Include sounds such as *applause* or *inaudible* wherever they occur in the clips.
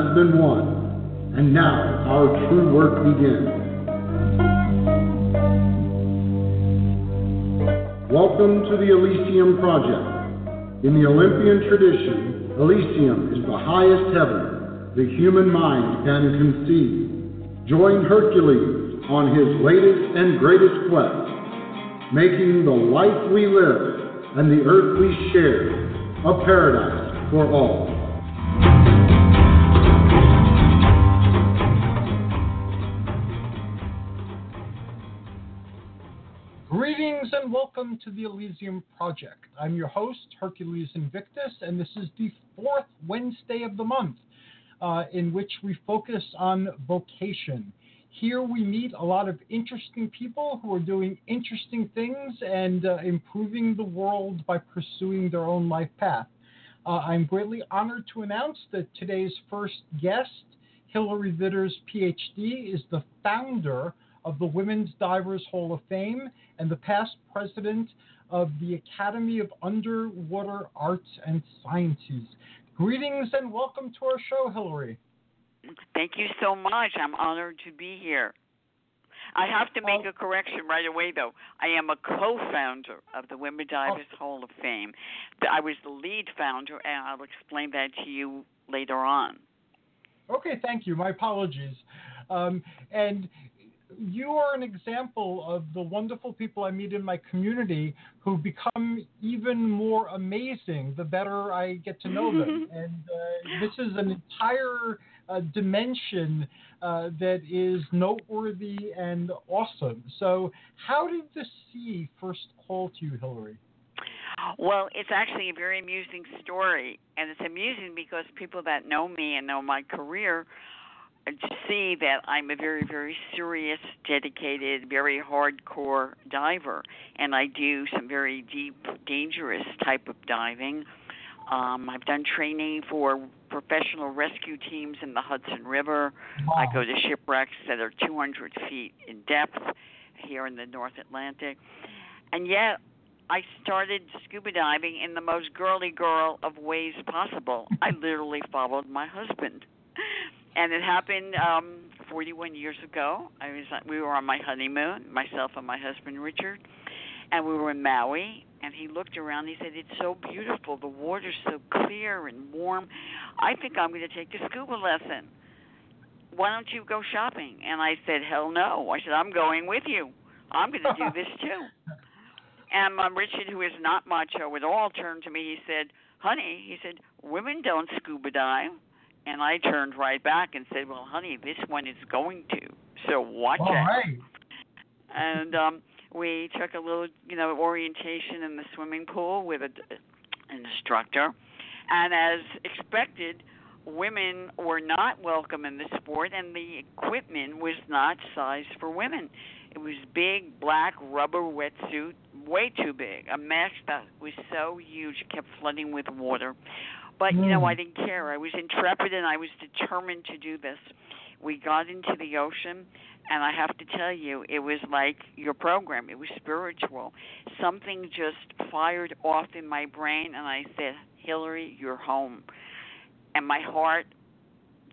Has been won, and now our true work begins. Welcome to the Elysium Project. In the Olympian tradition, Elysium is the highest heaven the human mind can conceive. Join Hercules on his latest and greatest quest, making the life we live and the earth we share a paradise for all. And welcome to the Elysium Project. I'm your host, Hercules Invictus, and this is the fourth Wednesday of the month uh, in which we focus on vocation. Here we meet a lot of interesting people who are doing interesting things and uh, improving the world by pursuing their own life path. Uh, I'm greatly honored to announce that today's first guest, Hillary Viders, PhD, is the founder of the Women's Divers Hall of Fame and the past president of the Academy of Underwater Arts and Sciences. Greetings and welcome to our show, Hillary. Thank you so much. I'm honored to be here. I have to make a correction right away, though. I am a co-founder of the Women Divers Hall of Fame. I was the lead founder, and I'll explain that to you later on. Okay, thank you. My apologies. Um, and you are an example of the wonderful people I meet in my community who become even more amazing the better I get to know them. *laughs* and uh, this is an entire uh, dimension uh, that is noteworthy and awesome. So, how did the sea first call to you, Hillary? Well, it's actually a very amusing story, and it's amusing because people that know me and know my career see that I'm a very, very serious, dedicated, very hardcore diver, and I do some very deep, dangerous type of diving. Um, I've done training for professional rescue teams in the Hudson River. Wow. I go to shipwrecks that are 200 feet in depth here in the North Atlantic. And yet, I started scuba diving in the most girly girl of ways possible. I literally followed my husband. And it happened um 41 years ago. I was we were on my honeymoon, myself and my husband Richard, and we were in Maui. And he looked around. He said, "It's so beautiful. The water's so clear and warm. I think I'm going to take a scuba lesson. Why don't you go shopping?" And I said, "Hell no." I said, "I'm going with you. I'm going to do this *laughs* too." And um, Richard, who is not macho at all, turned to me. He said, "Honey," he said, "women don't scuba dive." And I turned right back and said, "Well, honey, this one is going to. So watch All it." right. and um we took a little you know orientation in the swimming pool with a, an instructor and as expected women were not welcome in the sport and the equipment was not sized for women it was big black rubber wetsuit way too big a mesh that was so huge it kept flooding with water But you know, Mm. I didn't care. I was intrepid and I was determined to do this. We got into the ocean, and I have to tell you, it was like your program. It was spiritual. Something just fired off in my brain, and I said, Hillary, you're home. And my heart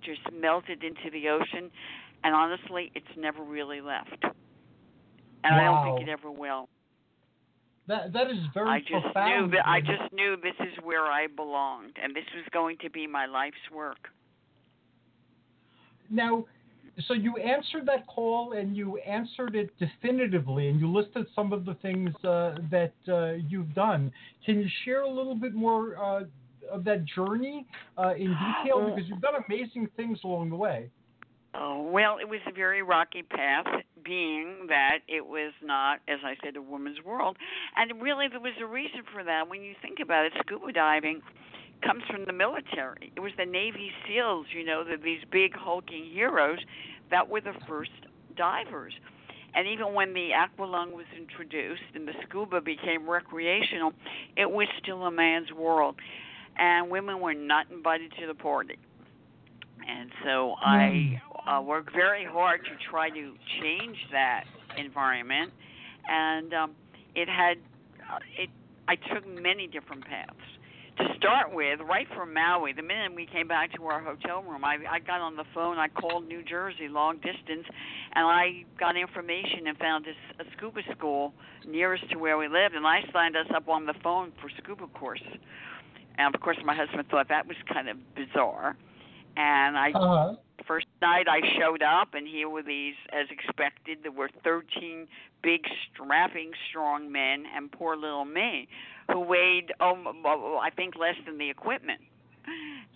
just melted into the ocean, and honestly, it's never really left. And I don't think it ever will. That that is very I just knew profound. that I just knew this is where I belonged, and this was going to be my life's work. Now, so you answered that call and you answered it definitively, and you listed some of the things uh, that uh, you've done. Can you share a little bit more uh, of that journey uh, in detail? *gasps* Because you've done amazing things along the way. Oh, well, it was a very rocky path, being that it was not, as I said, a woman's world. And really, there was a reason for that. When you think about it, scuba diving comes from the military. It was the Navy SEALs, you know, the, these big hulking heroes that were the first divers. And even when the aqualung was introduced and the scuba became recreational, it was still a man's world. And women were not invited to the party. And so I hmm. Uh, worked very hard to try to change that environment. And um, it had, uh, it, I took many different paths to start with, right from Maui, the minute we came back to our hotel room, I, I got on the phone, I called New Jersey long distance, and I got information and found this a scuba school nearest to where we lived, and I signed us up on the phone for scuba course. And of course, my husband thought that was kind of bizarre. And I Uh-huh. First night I showed up, and here were these, as expected, there were 13 big, strapping, strong men, and poor little me, who weighed, oh, I think, less than the equipment.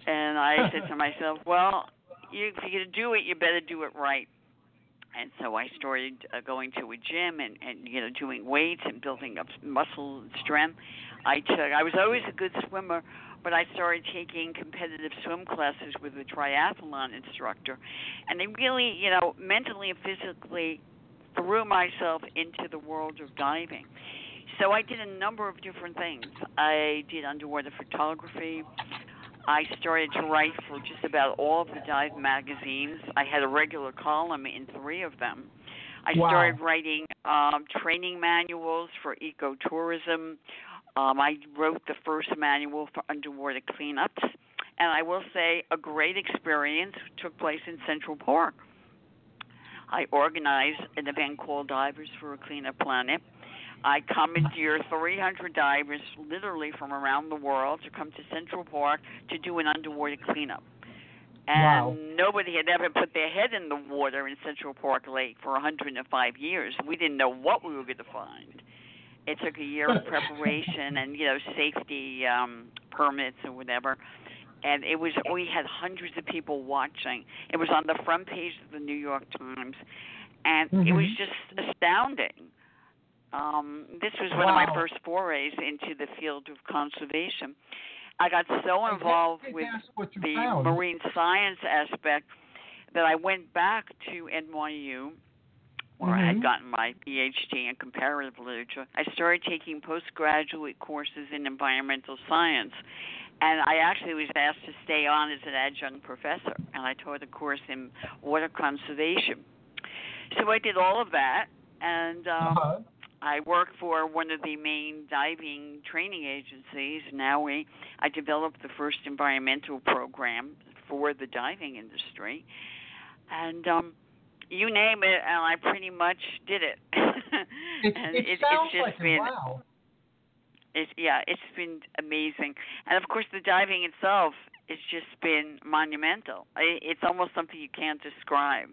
And I *laughs* said to myself, well, you, if you're going to do it, you better do it right. And so I started uh, going to a gym and, and you know doing weights and building up muscle and strength. I took I was always a good swimmer, but I started taking competitive swim classes with a triathlon instructor, and they really, you know, mentally and physically threw myself into the world of diving. So I did a number of different things. I did underwater photography. I started to write for just about all of the dive magazines. I had a regular column in three of them. I Wow. started writing um, training manuals for ecotourism. Um, I wrote the first manual for underwater cleanups, and I will say a great experience took place in Central Park. I organized an event called Divers for a Cleaner Planet. I commandeered 300 divers, literally from around the world, to come to Central Park to do an underwater cleanup. And Wow. nobody had ever put their head in the water in Central Park Lake for 105 years. We didn't know what we were going to find. It took a year of *laughs* preparation and you know safety um, permits or whatever. And it was we had hundreds of people watching. It was on the front page of the New York Times, and it was Mhm. just astounding. Um, this was one of my first forays into the field of conservation. I got so involved with ask what you the found. marine science aspect that I went back to NYU where I had Mhm. gotten my PhD in comparative literature. I started taking postgraduate courses in environmental science. And I actually was asked to stay on as an adjunct professor, and I taught a course in water conservation. So I did all of that, and um, Uh-huh. I work for one of the main diving training agencies. Now we I developed the first environmental program for the diving industry, and um, you name it, and I pretty much did it. *laughs* It, and it it, sounds it's just like been Wow. it's yeah, it's been amazing, and of course the diving itself has just been monumental. It's almost something you can't describe.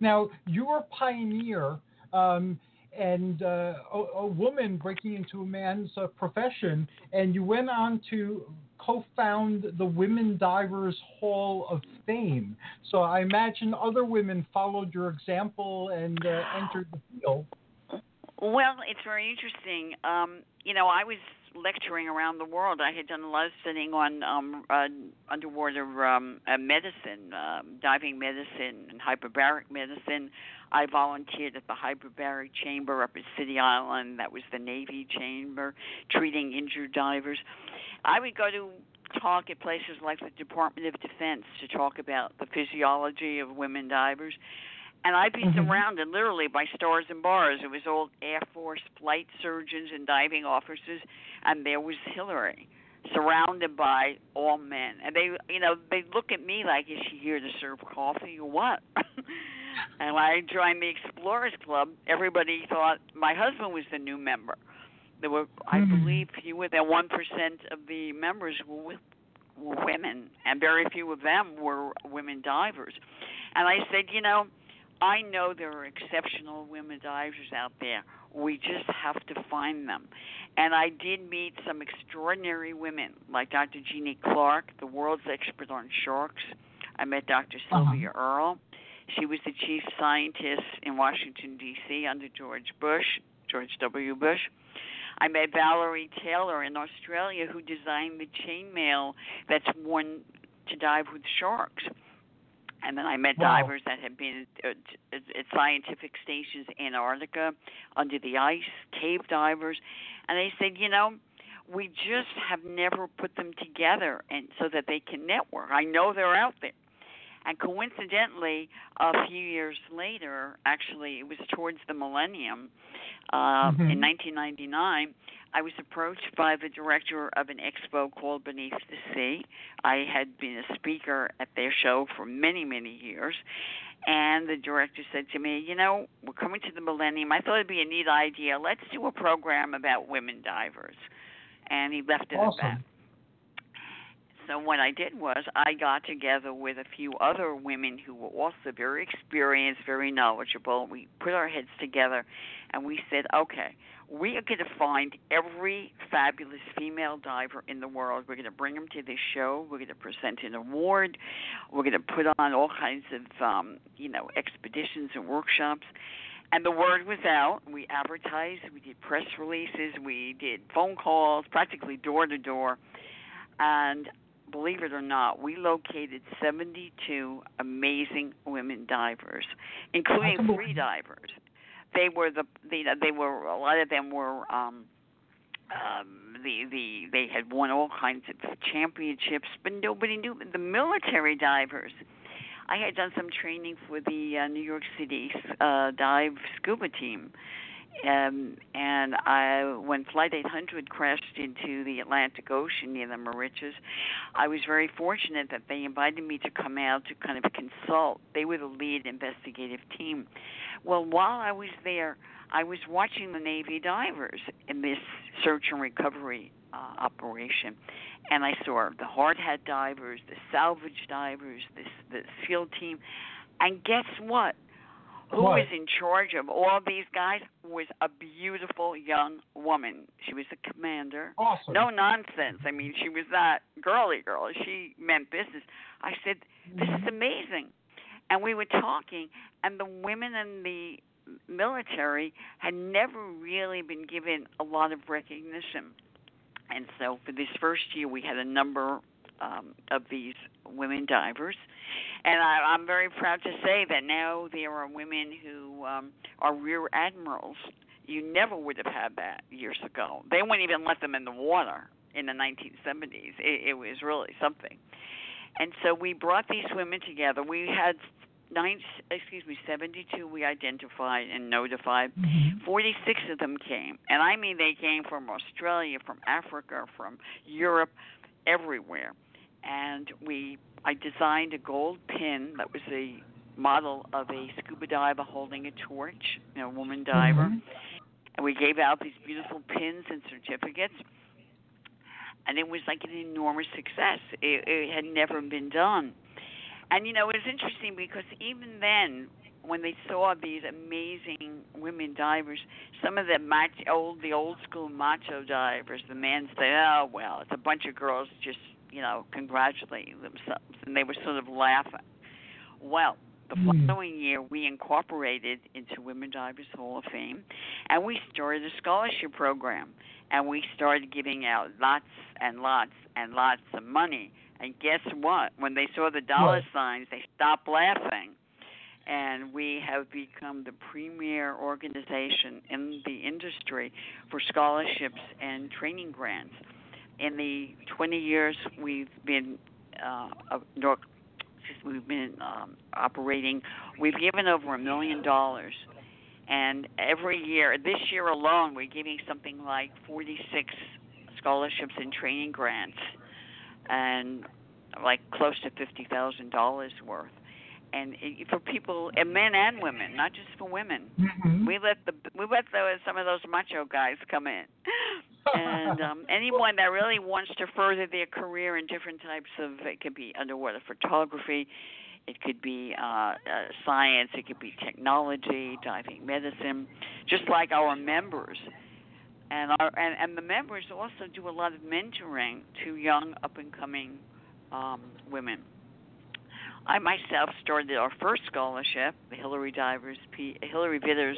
Now, you're a pioneer um, and uh, a, a woman breaking into a man's uh, profession, and you went on to co found the Women Divers Hall of Fame. So I imagine other women followed your example and uh, entered the field. Well, it's very interesting. Um, you know, I was lecturing around the world. I had done a lot of studying on um, uh, underwater um, uh, medicine, um, diving medicine, and hyperbaric medicine. I volunteered at the hyperbaric chamber up at City Island. That was the Navy chamber, treating injured divers. I would go to talk at places like the Department of Defense to talk about the physiology of women divers. And I'd be Mhm. surrounded literally by stars and bars. It was all Air Force flight surgeons and diving officers, and there was Hillary, surrounded by all men. And they, you know, they look at me like, "Is she here to serve coffee or what?" *laughs* and when I joined the Explorers Club, everybody thought my husband was the new member. There were, I Mhm. believe, fewer than one percent of the members were with were women, and very few of them were women divers. And I said, you know, I know there are exceptional women divers out there. We just have to find them. And I did meet some extraordinary women, like Dr. Jeannie Clark, the world's expert on sharks. I met Dr. Sylvia Earle. She was the chief scientist in Washington, D.C. under George Bush, George W. Bush. I met Valerie Taylor in Australia, who designed the chainmail that's worn to dive with sharks. And then I met Wow. divers that had been at, at, at scientific stations in Antarctica, under the ice, cave divers, and they said, you know, we just have never put them together, and so that they can network. I know they're out there. And coincidentally, a few years later, actually, it was towards the millennium, uh, Mhm. in 1999, I was approached by the director of an expo called Beneath the Sea. I had been a speaker at their show for many, many years. And the director said to me, You know, we're coming to the millennium. I thought it'd be a neat idea. Let's do a program about women divers. And he left it at that. So what I did was I got together with a few other women who were also very experienced, very knowledgeable. We put our heads together and we said, okay, we are going to find every fabulous female diver in the world. We're going to bring them to this show. We're going to present an award. We're going to put on all kinds of, um, you know, expeditions and workshops. And the word was out. We advertised. We did press releases. We did phone calls, practically door to door. And believe it or not, we located 72 amazing women divers, including three divers. They were the, the they were a lot of them were um um the the they had won all kinds of championships, but nobody knew the military divers. I had done some training for the uh, New York City uh, dive scuba team, um, and I, when Flight 800 crashed into the Atlantic Ocean near the Moriches, I was very fortunate that they invited me to come out to kind of consult. They were the lead investigative team. Well, while I was there, I was watching the Navy divers in this search and recovery uh, operation, and I saw the hard hat divers, the salvage divers, this the SEAL team, and guess what? Who What? was in charge of all these guys was a beautiful young woman. She was the commander. Awesome. No nonsense. I mean, she was that girly girl. She meant business. I said, "This is mm-hmm. amazing," and we were talking, and the women in the military had never really been given a lot of recognition. And so, for this first year, we had a number um, of these women divers, and I, I'm very proud to say that now there are women who um, are rear admirals. You never would have had that years ago. They wouldn't even let them in the water in the 1970s. It, it was really something. And so we brought these women together. We had nine, excuse me, 72 we identified and notified. Mhm. 46 of them came. And I mean, they came from Australia, from Africa, from Europe, everywhere. And we, I designed a gold pin that was a model of a scuba diver holding a torch, you know, a woman diver. Mhm. And we gave out these beautiful pins and certificates. And it was like an enormous success. It, it had never been done. And you know, it was interesting because even then, when they saw these amazing women divers, some of the mach- old, the old school macho divers, the men say, "Oh well, it's a bunch of girls just, you know, congratulating themselves," and they were sort of laughing. Well, the Hmm. following year, we incorporated into Women Divers Hall of Fame, and we started a scholarship program, and we started giving out lots and lots and lots of money. And guess what? When they saw the dollar signs, they stopped laughing. And we have become the premier organization in the industry for scholarships and training grants. In the 20 years we've been uh, we've been um, operating, we've given over a million dollars. And every year, this year alone, we're giving something like 46 scholarships and training grants, and like close to fifty thousand dollars worth. And it, for people, and men and women, not just for women. Mhm. We let the we let those some of those macho guys come in, *laughs* and um, *laughs* anyone that really wants to further their career in different types of it could be underwater photography, it could be uh, uh, science, it could be technology, diving medicine, just like our members. And our and, and the members also do a lot of mentoring to young up and coming um, women. I myself started our first scholarship, the Hillary Divers P, Hillary Viders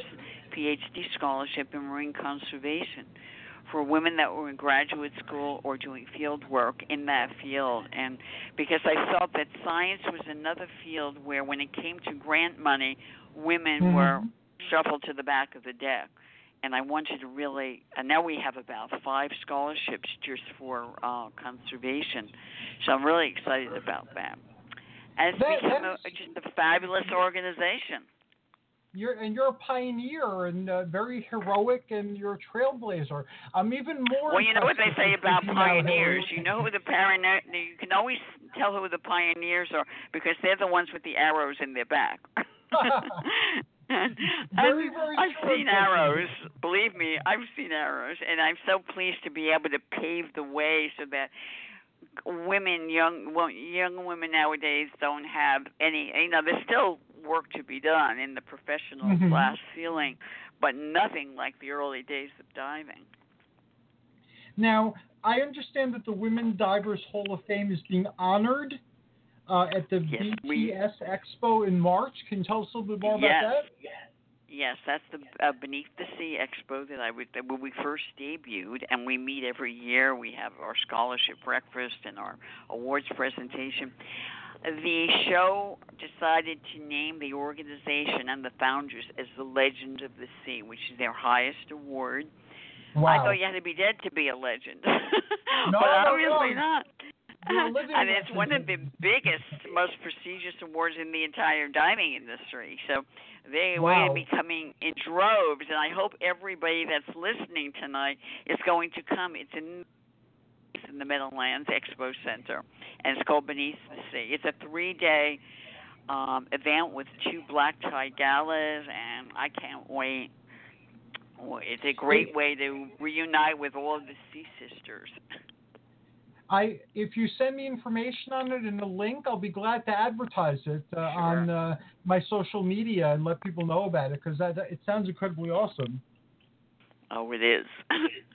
PhD scholarship in marine conservation for women that were in graduate school or doing field work in that field. And because I felt that science was another field where when it came to grant money women Mhm. were shuffled to the back of the deck. And I wanted to really and now we have about five scholarships just for uh conservation. So I'm really excited about that. And it's That- become a, just a fabulous organization You're and you're a pioneer and uh, very heroic, and you're a trailblazer. I'm even more. Well, you know what they say about pioneers. You know who the pioneer. You can always tell who the pioneers are because they're the ones with the arrows in their back. *laughs* *laughs* Very, very I've seen arrows. Believe me, I've seen arrows, and I'm so pleased to be able to pave the way so that women, young well, young women nowadays don't have any. You know, there's still work to be done in the professional Mhm. glass ceiling, but nothing like the early days of diving. Now, I understand that the Women Divers Hall of Fame is being honored uh, at the Yes, we- BTS Expo in March. Can you tell us a little bit more Yes. about that? Yes, that's the uh, Beneath the Sea Expo that I would that when we first debuted, and we meet every year. We have our scholarship breakfast and our awards presentation. The show decided to name the organization and the founders as the Legend of the Sea, which is their highest award. Wow. I thought you had to be dead to be a legend, *laughs* No, but obviously no. not. A *laughs* and it's one of the biggest, most prestigious awards in the entire diving industry. So they Wow. will be coming in droves, and I hope everybody that's listening tonight is going to come. It's in it's in the Meadowlands Expo Center, and it's called Beneath the Sea. It's a three-day um, event with two black tie galas, and I can't wait. It's a great way to reunite with all of the Sea Sisters. I if you send me information on it and a link, I'll be glad to advertise it uh, on uh, my social media and let people know about it because it sounds incredibly awesome. Oh, it is. *laughs*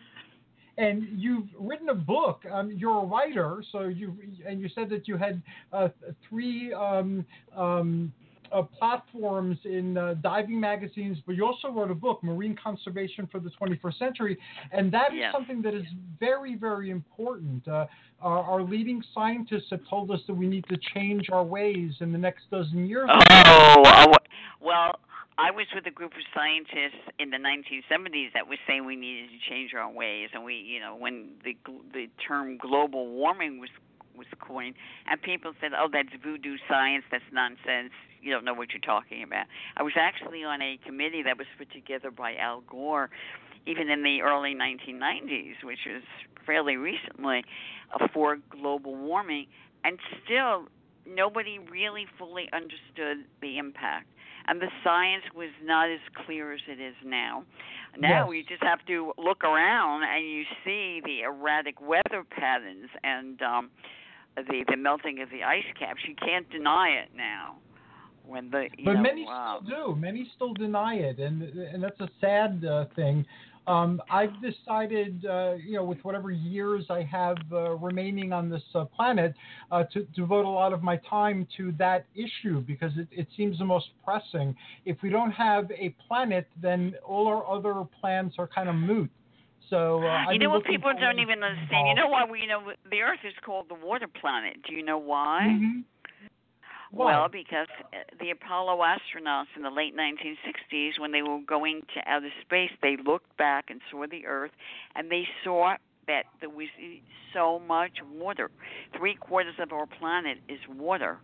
And you've written a book. Um, you're a writer, so you and you said that you had uh, three um, um, uh, platforms in uh, diving magazines, but you also wrote a book, Marine Conservation for the 21st Century, and that is Yes. something that is very, very important. Uh, our, our leading scientists have told us that we need to change our ways in the next dozen years. Oh, well, I was with a group of scientists in the 1970s that was saying we needed to change our ways, and we, you know, when the the term global warming was was coined, and people said, "Oh, that's voodoo science. That's nonsense. You don't know what you're talking about." I was actually on a committee that was put together by Al Gore, even in the early 1990s, which was fairly recently, uh, for global warming, and still nobody really fully understood the impact. And the science was not as clear as it is now. Now Yes. you just have to look around and you see the erratic weather patterns and um, the the melting of the ice caps. You can't deny it now. When the but know, many uh, still do. Many still deny it, and and that's a sad uh, thing. Um, I've decided, uh, you know, with whatever years I have uh, remaining on this uh, planet, uh, to, devote a lot of my time to that issue because it, it seems the most pressing. If we don't have a planet, then all our other plans are kind of moot. So uh, you know what people don't even understand. You know why we you know the Earth is called the water planet. Do you know why? Mm-hmm. Well, because uh, the Apollo astronauts in the late 1960s, when they were going to outer space, they looked back and saw the Earth, and they saw that there was so much water. Three quarters of our planet is water.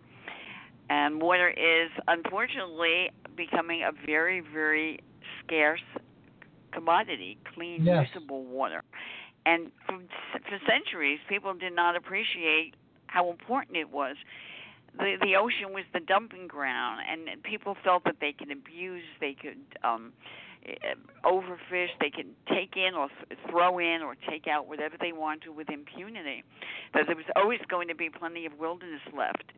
And water is unfortunately becoming a very, very scarce commodity, clean, yes. usable water. And for, for centuries, people did not appreciate how important it was the the ocean was the dumping ground, and people felt that they could abuse, they could um, eh, overfish, they could take in or throw in or take out whatever they wanted with impunity. That there was always going to be plenty of wilderness left,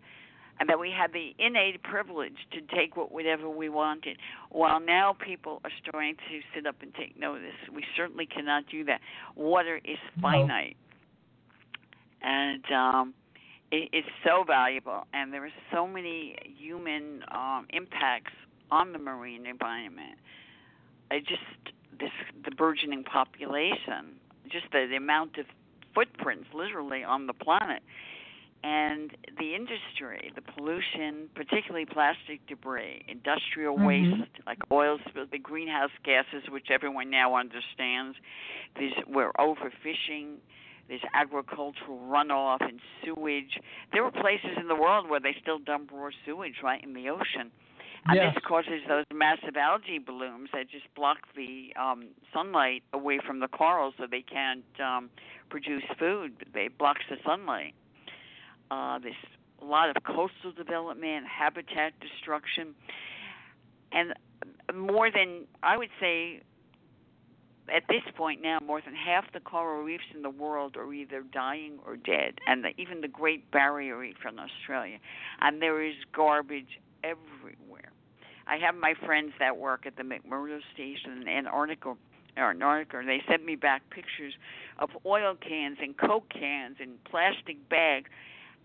and that we had the innate privilege to take whatever we wanted. While now people are starting to sit up and take notice, we certainly cannot do that. Water is finite, no. and um, it, it's so valuable, and there are so many human um, impacts on the marine environment. I just this the burgeoning population, just the, the amount of footprints literally on the planet, and the industry, the pollution, particularly plastic debris, industrial mm-hmm. waste like oil spills, the greenhouse gases, which everyone now understands. These we're overfishing there's agricultural runoff and sewage. There are places in the world where they still dump raw sewage right in the ocean. And yes. this causes those massive algae blooms that just block the um, sunlight away from the corals so they can't um, produce food. They blocks the sunlight. Uh, there's a lot of coastal development, habitat destruction, and more than I would say at this point now, more than half the coral reefs in the world are either dying or dead, and the, even the Great Barrier Reef in Australia. And there is garbage everywhere. I have my friends that work at the McMurdo Station in Antarctica, Antarctica, and they sent me back pictures of oil cans and Coke cans and plastic bags.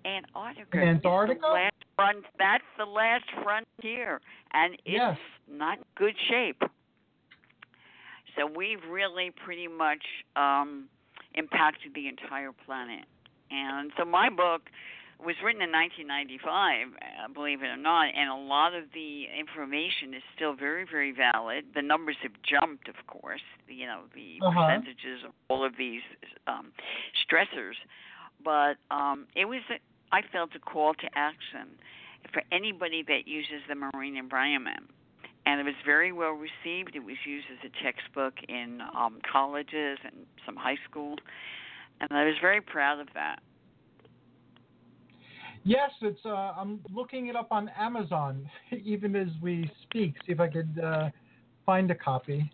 Antarctica, Antarctica? Last front, that's the last frontier, and it's yes. not good shape. So we've really pretty much um, impacted the entire planet. And so my book was written in 1995, uh, believe it or not, and a lot of the information is still very, very valid. The numbers have jumped, of course, you know, the uh-huh. percentages of all of these um, stressors. But um, it was, I felt, a call to action for anybody that uses the marine environment and it was very well received. It was used as a textbook in um, colleges and some high schools, and I was very proud of that. Yes, it's. Uh, I'm looking it up on Amazon *laughs* even as we speak. See if I could uh, find a copy.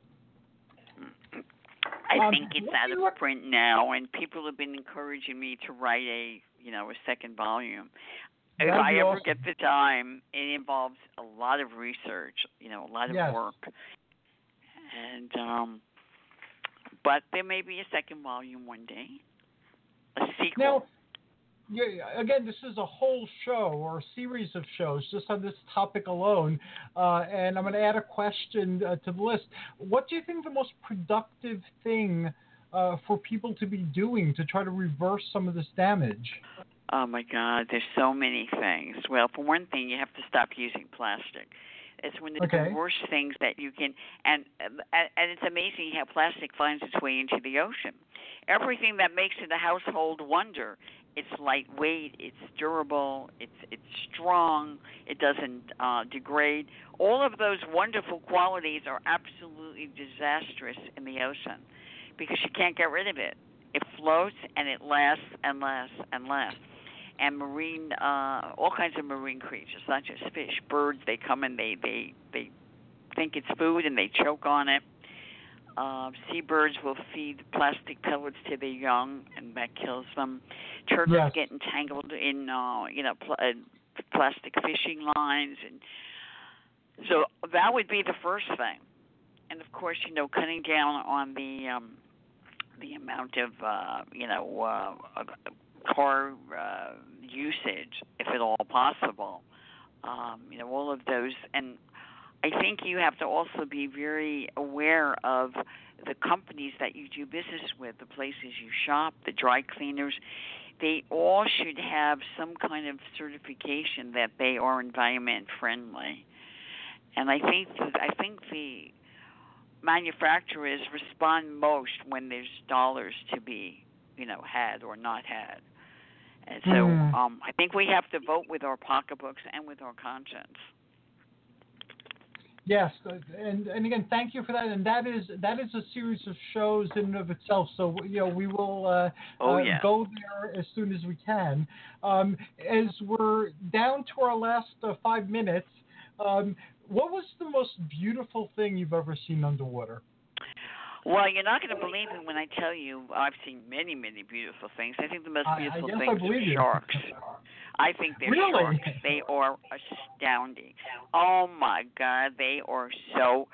I um, think it's out of print now, and people have been encouraging me to write a, you know, a second volume if I ever awesome. get the time, it involves a lot of research, you know, a lot of yes. work. And um but there may be a second volume one day. A sequel. Now, yeah, again, this is a whole show or a series of shows just on this topic alone. Uh, and I'm going to add a question uh, to the list. What do you think the most productive thing uh, for people to be doing to try to reverse some of this damage? Oh my God, there's so many things. Well, for one thing, you have to stop using plastic. It's one of okay. the worst things that you can, and and it's amazing how plastic finds its way into the ocean. Everything that makes it a household wonder. It's lightweight, it's durable, it's it's strong, it doesn't uh, degrade. All of those wonderful qualities are absolutely disastrous in the ocean because you can't get rid of it. It floats and it lasts and lasts and lasts and marine uh all kinds of marine creatures, not just fish, birds. They come and they they they think it's food and they choke on it. Uh, seabirds will feed plastic pellets to their young, and that kills them. Turtles yes. get entangled in, uh, you know, pl- uh, plastic fishing lines, and so that would be the first thing. and of course, you know, cutting down on the um, the amount of uh, you know uh, car uh, usage, if at all possible. Um, you know, all of those, and I think you have to also be very aware of the companies that you do business with, the places you shop, the dry cleaners. They all should have some kind of certification that they are environment friendly. And I think I think the manufacturers respond most when there's dollars to be, you know, had or not had. And so Mm. um, I think we have to vote with our pocketbooks and with our conscience. Yes, and and again, thank you for that. And that is that is a series of shows in and of itself. So you know, we will uh, Oh, uh, yeah. go there as soon as we can. Um, as we're down to our last uh, five minutes, um, what was the most beautiful thing you've ever seen underwater? Well, you're not going to believe me when I tell you I've seen many, many beautiful things. I think the most I, I beautiful guess I things are you. sharks. I think they're Really? sharks. They are astounding. Oh my God, they are so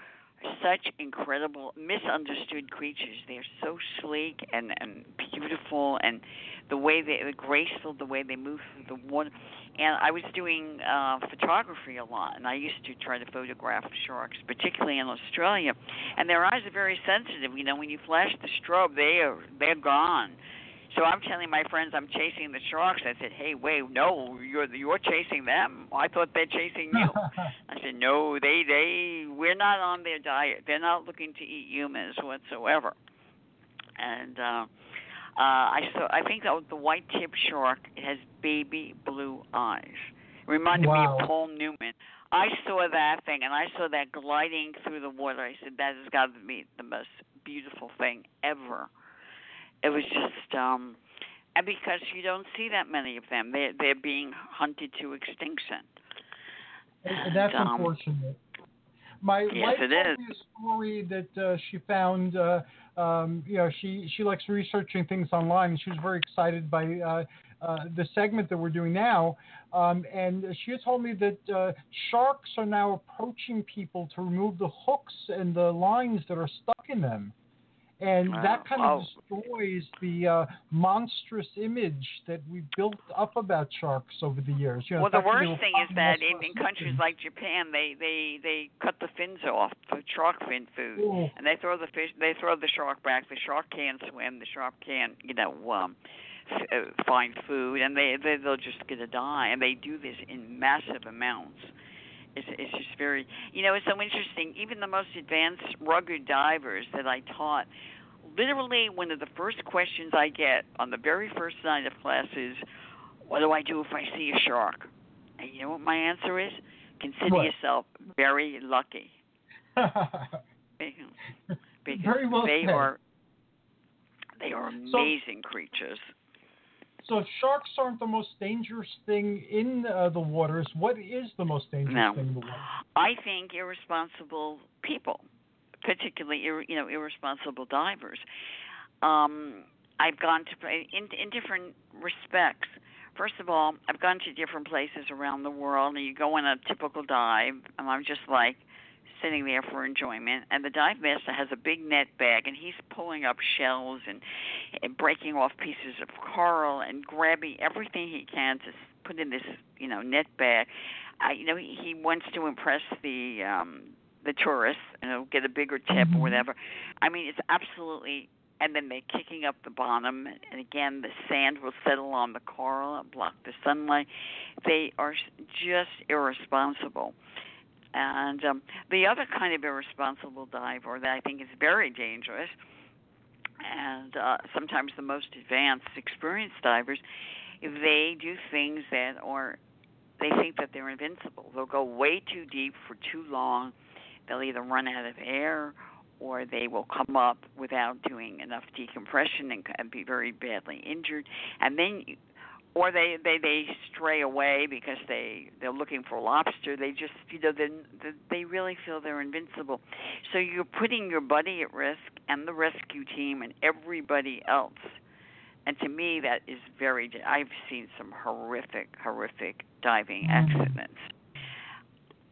such incredible, misunderstood creatures. They're so sleek and and beautiful, and the way they, they're graceful, the way they move through the water. And I was doing uh, photography a lot, and I used to try to photograph sharks, particularly in Australia. And their eyes are very sensitive. You know, when you flash the strobe, they are they're gone. So I'm telling my friends I'm chasing the sharks. I said, "Hey, wait, no, you're you're chasing them. I thought they're chasing you." *laughs* I said, "No, they they we're not on their diet. They're not looking to eat humans whatsoever." And uh, uh, I saw. I think that the white tip shark. It has baby blue eyes. Reminded me of Paul Newman. I saw that thing, and I saw that gliding through the water. I said, "That has got to be the most beautiful thing ever." It was just, um, and because you don't see that many of them, they they're being hunted to extinction. And That's um, unfortunate. My Yes, wife told me a story that uh, she found. Uh, um, you know, she she likes researching things online, and she was very excited by uh, uh, the segment that we're doing now. Um, and she had told me that uh, sharks are now approaching people to remove the hooks and the lines that are stuck in them. And Wow. that kind of Oh. destroys the uh, monstrous image that we've built up about sharks over the years. You know, well, the fact that they worst were thing is that in, in countries like Japan, they they they cut the fins off for shark fin food, Ooh. and they throw the fish. They throw the shark back. The shark can't swim. The shark can't, you know, um, f- uh, find food, and they, they they'll just gonna die. And they do this in massive amounts. It's it's just very, you know, it's so interesting. Even the most advanced rugged divers that I taught, literally one of the first questions I get on the very first night of class is, "What do I do if I see a shark?" And you know what my answer is? Consider What? yourself very lucky. *laughs* Because Very well they said. are they are So- amazing creatures. So if sharks aren't the most dangerous thing in uh, the waters, what is the most dangerous No. thing in the water? I think irresponsible people, particularly ir- you know irresponsible divers. Um, I've gone to in in different respects. First of all, I've gone to different places around the world, and you go on a typical dive, and I'm just like sitting there for enjoyment. And the dive master has a big net bag, and he's pulling up shells and, and breaking off pieces of coral and grabbing everything he can to put in this you know net bag. I, you know, he, he wants to impress the um the tourists, you know, get a bigger tip Mhm. or whatever. I mean, it's absolutely. And then they're kicking up the bottom, and again, the sand will settle on the coral and block the sunlight. They are just irresponsible. And um, the other kind of irresponsible diver that I think is very dangerous, and uh, sometimes the most advanced, experienced divers, they do things that are, they think that they're invincible. They'll go way too deep for too long. They'll either run out of air or they will come up without doing enough decompression and, and be very badly injured. And then, or they they they stray away because they they're looking for lobster. They just you know they they really feel they're invincible. So you're putting your buddy at risk and the rescue team and everybody else. And to me, that is very. I've seen some horrific, horrific diving Mhm. accidents.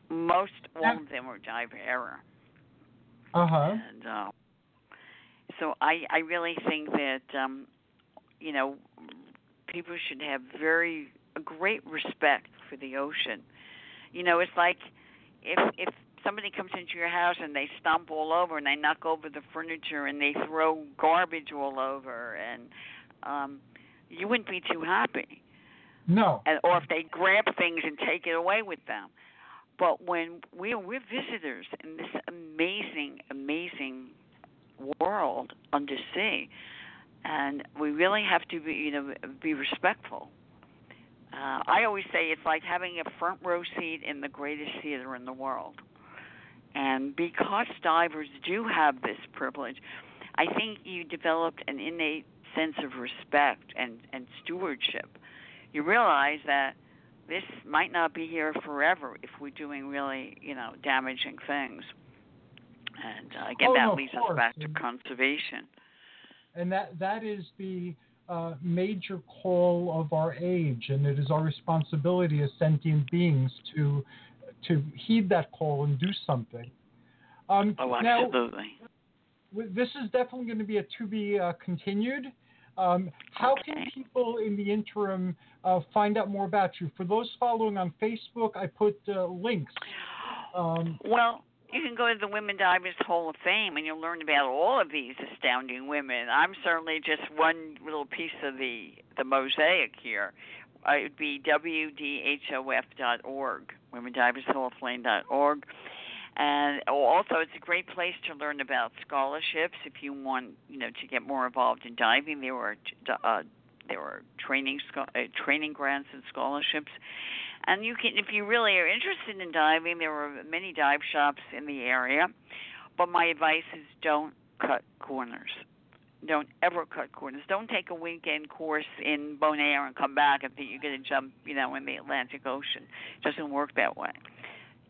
Most all of them were dive error. Uh huh. And uh, so I I really think that um, you know people should have very a great respect for the ocean. You know, it's like if if somebody comes into your house and they stomp all over and they knock over the furniture and they throw garbage all over and um you wouldn't be too happy. No. And or if they grab things and take it away with them. But when we're we're visitors in this amazing, amazing world under sea, and we really have to be, you know, be respectful. Uh, I always say it's like having a front row seat in the greatest theater in the world. And because divers do have this privilege, I think you developed an innate sense of respect and, and stewardship. You realize that this might not be here forever if we're doing really, you know, damaging things. And uh, again, Oh, that no, leads us back to conservation. And that that is the uh, major call of our age, and it is our responsibility as sentient beings to to heed that call and do something. Um, Oh, absolutely. w- this is definitely going to be a to be uh, continued. Um, how can people in the interim uh, find out more about you? For those following on Facebook, I put uh, links. Um, Well, you can go to the Women Divers Hall of Fame and you'll learn about all of these astounding women. I'm certainly just one little piece of the the mosaic here. Uh, it would be wdhof.org, Women Divers Hall of Fame.org. And also, it's a great place to learn about scholarships if you want, you know, to get more involved in diving. There are uh, there are training uh, training grants and scholarships, and you can, if you really are interested in diving, there are many dive shops in the area. But my advice is don't cut corners. Don't ever cut corners. Don't take a weekend course in Bonaire and come back and think you're going to jump, you know, in the Atlantic Ocean. It doesn't work that way.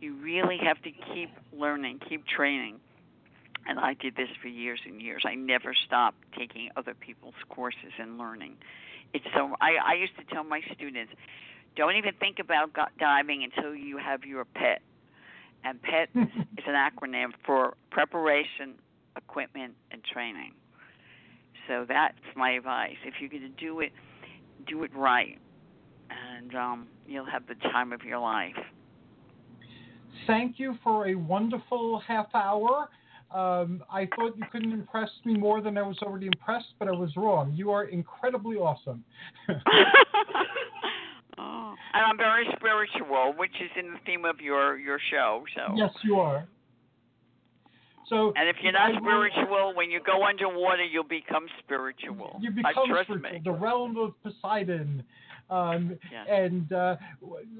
You really have to keep learning, keep training. And I did this for years and years. I never stopped taking other people's courses and learning. It's so. I I used to tell my students, don't even think about diving until you have your PET. And PET *laughs* is, an acronym for preparation, equipment, and training. So that's my advice. If you're going to do it, do it right, and um, you'll have the time of your life. thank you for a wonderful half hour. Um, I thought you couldn't impress me more than I was already impressed, but I was wrong. You are incredibly awesome. *laughs* *laughs* oh, and I'm very spiritual, which is in the theme of your your show. So. yes, you are. So, And if you're I not will- spiritual, when you go underwater, you'll become spiritual. you Uh, become trust spiritual, me. the realm of Poseidon. Um, Yes. And uh,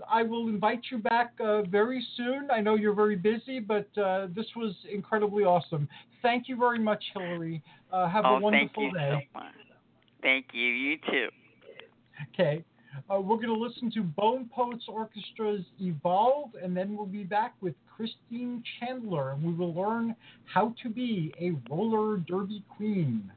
I will invite you back uh, very soon. I know you're very busy, but uh, this was incredibly awesome. Thank you very much, Hillary. Uh, have oh, a wonderful thank you day. so much. Thank you. You too. Okay. Uh, we're going to listen to Bone Poets Orchestra's Evolve, and then we'll be back with Christine Chandler, and we will learn how to be a roller derby queen.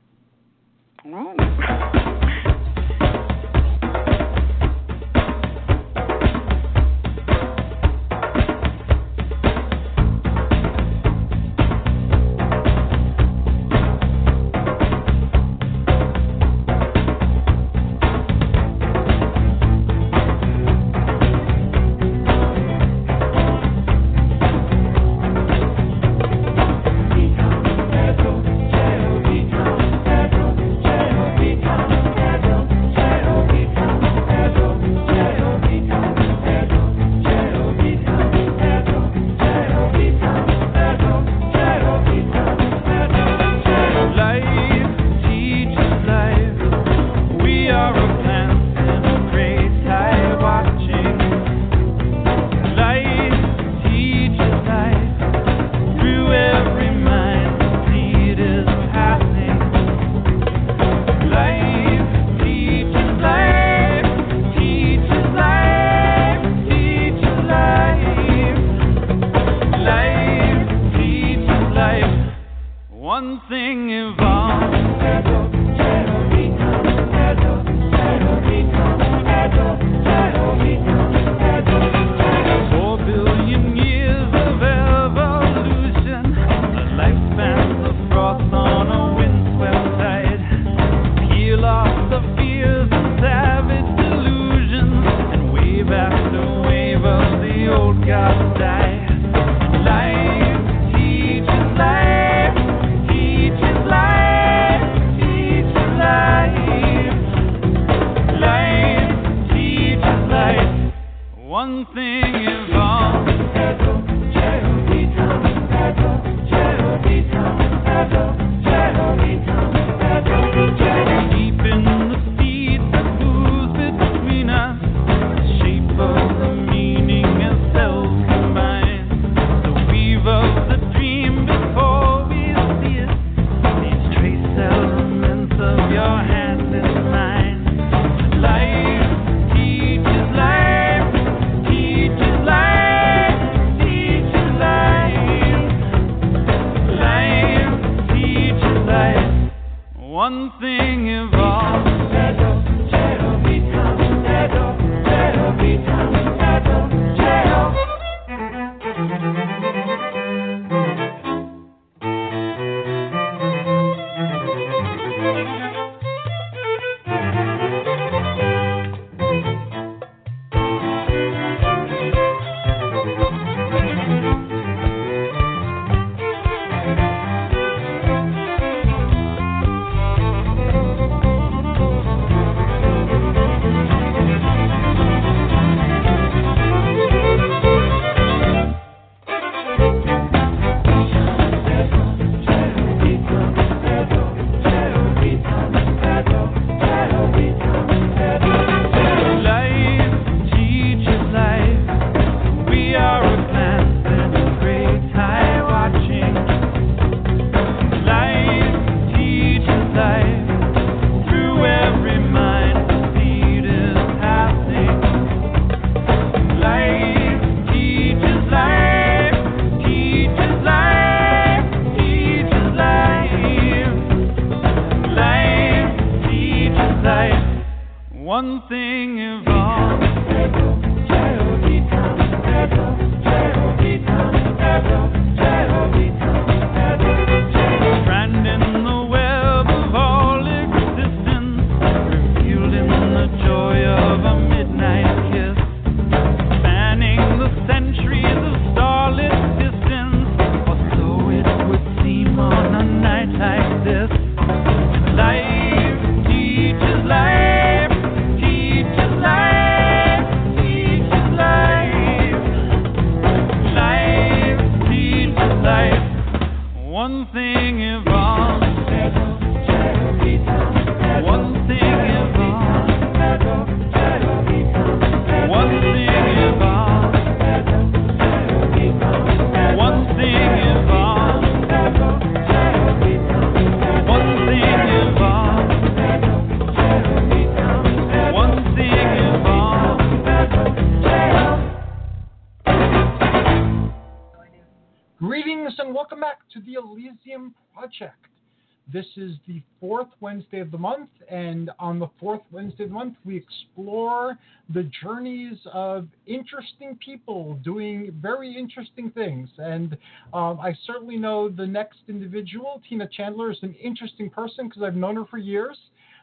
Wednesday of the month, and on the fourth Wednesday of the month, we explore the journeys of interesting people doing very interesting things. And um, I certainly know the next individual, Tina Chandler, is an interesting person because I've known her for years.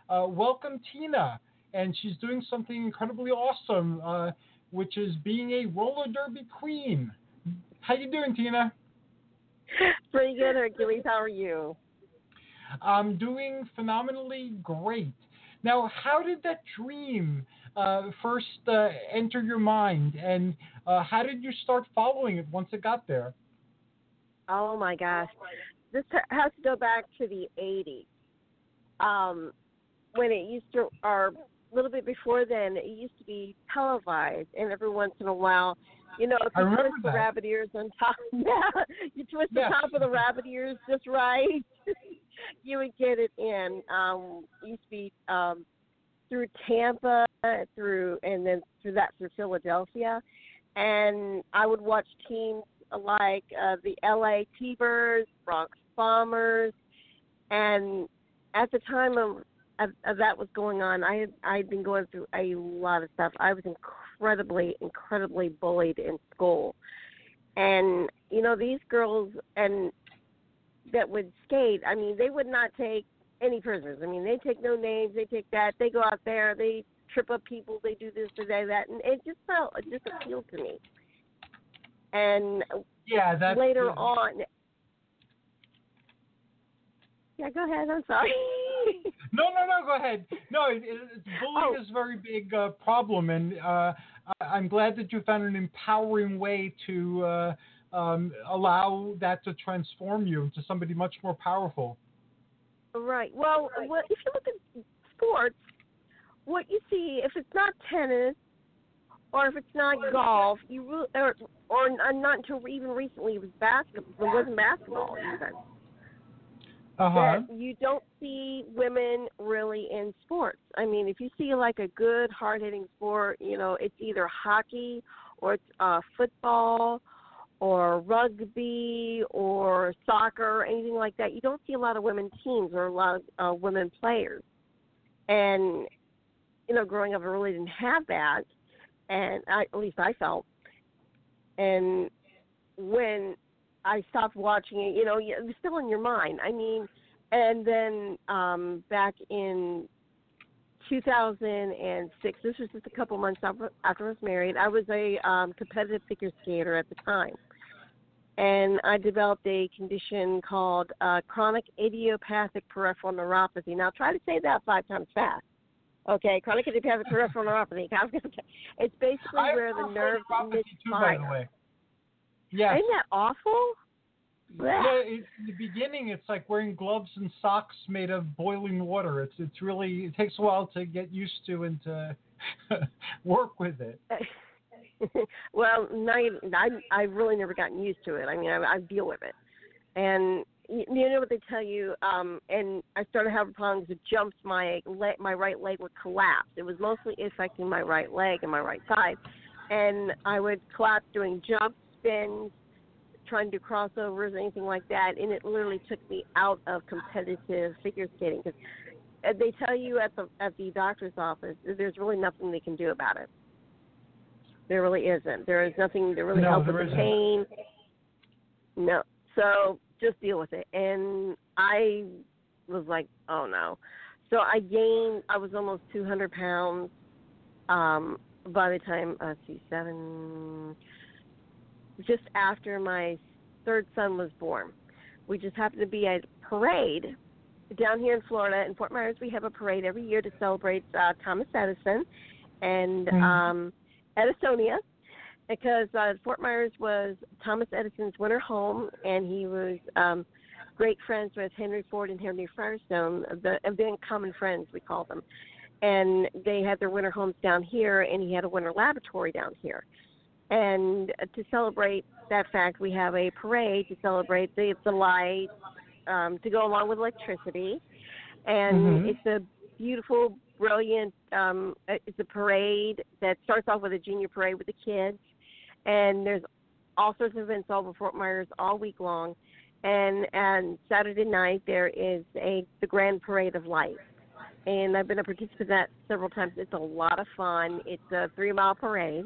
Uh, welcome, Tina. And she's doing something incredibly awesome, uh, which is being a roller derby queen. How you doing, Tina? Pretty good, Hercules. How are you? I'm doing phenomenally great. Now, how did that dream uh, first uh, enter your mind, and uh, how did you start following it once it got there? Oh my gosh, this has to go back to the '80s, um, when it used to, or a little bit before then, it used to be televised, and every once in a while, you know, if you twist the rabbit ears on top, *laughs* yeah, you twist the top of the rabbit ears just right, *laughs* you would get it in. Um, it used to be um, through Tampa, through and then through that through Philadelphia, and I would watch teams like uh, the LA T-Birds, Bronx Bombers, and at the time of, of, of that was going on, I had I had been going through a lot of stuff. I was incredibly, incredibly bullied in school, and you know these girls and that would skate. I mean, they would not take any prisoners. I mean, they take no names. They take that. They go out there. They trip up people. They do this. They do that, and it just felt it just appealed to me. And Yeah, that's later yeah. on. Yeah, go ahead. I'm sorry. *laughs* No, no, no. Go ahead. No, it, it, it's bullying Oh. is a very big uh, problem, and uh, I, I'm glad that you found an empowering way to uh, um, allow that to transform you into somebody much more powerful. Right. Well, what, if you look at sports, what you see, if it's not tennis or if it's not golf, you re- or or n- not until even recently it was basketball. It wasn't basketball even. Uh huh. That you don't see women really in sports. I mean, if you see like a good hard hitting sport, you know, it's either hockey or it's uh, football or rugby or soccer or anything like that. You don't see a lot of women teams or a lot of uh, women players. And you know, growing up, I really didn't have that, and I, at least I felt. And when I stopped watching it, you know, it was still in your mind. I mean, and then um back in 2006, this was just a couple months after, after I was married. I was a um, competitive figure skater at the time, and I developed a condition called uh, chronic idiopathic peripheral neuropathy. Now, try to say that five times fast. Okay, chronic idiopathic *laughs* peripheral neuropathy. *laughs* It's basically I where the nerves neuropathy too, by the misfire. way. Yes. Isn't that awful? Yeah, it, in the beginning, it's like wearing gloves and socks made of boiling water. It's it's really it takes a while to get used to and to *laughs* work with it. *laughs* well, even, I I've really never gotten used to it. I mean, I, I deal with it, and you, you know what they tell you. Um, and I started having problems with jumps. My leg, my right leg would collapse. It was mostly affecting my right leg and my right side, and I would collapse doing jumps, spins, trying to do crossovers, anything like that, and it literally took me out of competitive figure skating because they tell you at the at the doctor's office there's really nothing they can do about it. There really isn't. There is nothing to really No, help with the isn't. pain. No. So just deal with it. And I was like, oh no. So I gained. I was almost 200 pounds. Um, by the time uh, let's see, seven. Just after my third son was born, we just happened to be at a parade down here in Florida. In Fort Myers, we have a parade every year to celebrate uh, Thomas Edison and Mhm. um, Edisonia, because uh, Fort Myers was Thomas Edison's winter home, and he was um, great friends with Henry Ford and Henry Firestone, the event common friends we call them. And they had their winter homes down here, and he had a winter laboratory down here. And to celebrate that fact, we have a parade to celebrate the the light, um, to go along with electricity, and Mhm. it's a beautiful, brilliant. Um, it's a parade that starts off with a junior parade with the kids, and there's all sorts of events all over Fort Myers all week long. And and Saturday night there is a the Grand Parade of Lights, and I've been a participant in that several times. It's a lot of fun. It's a three mile parade.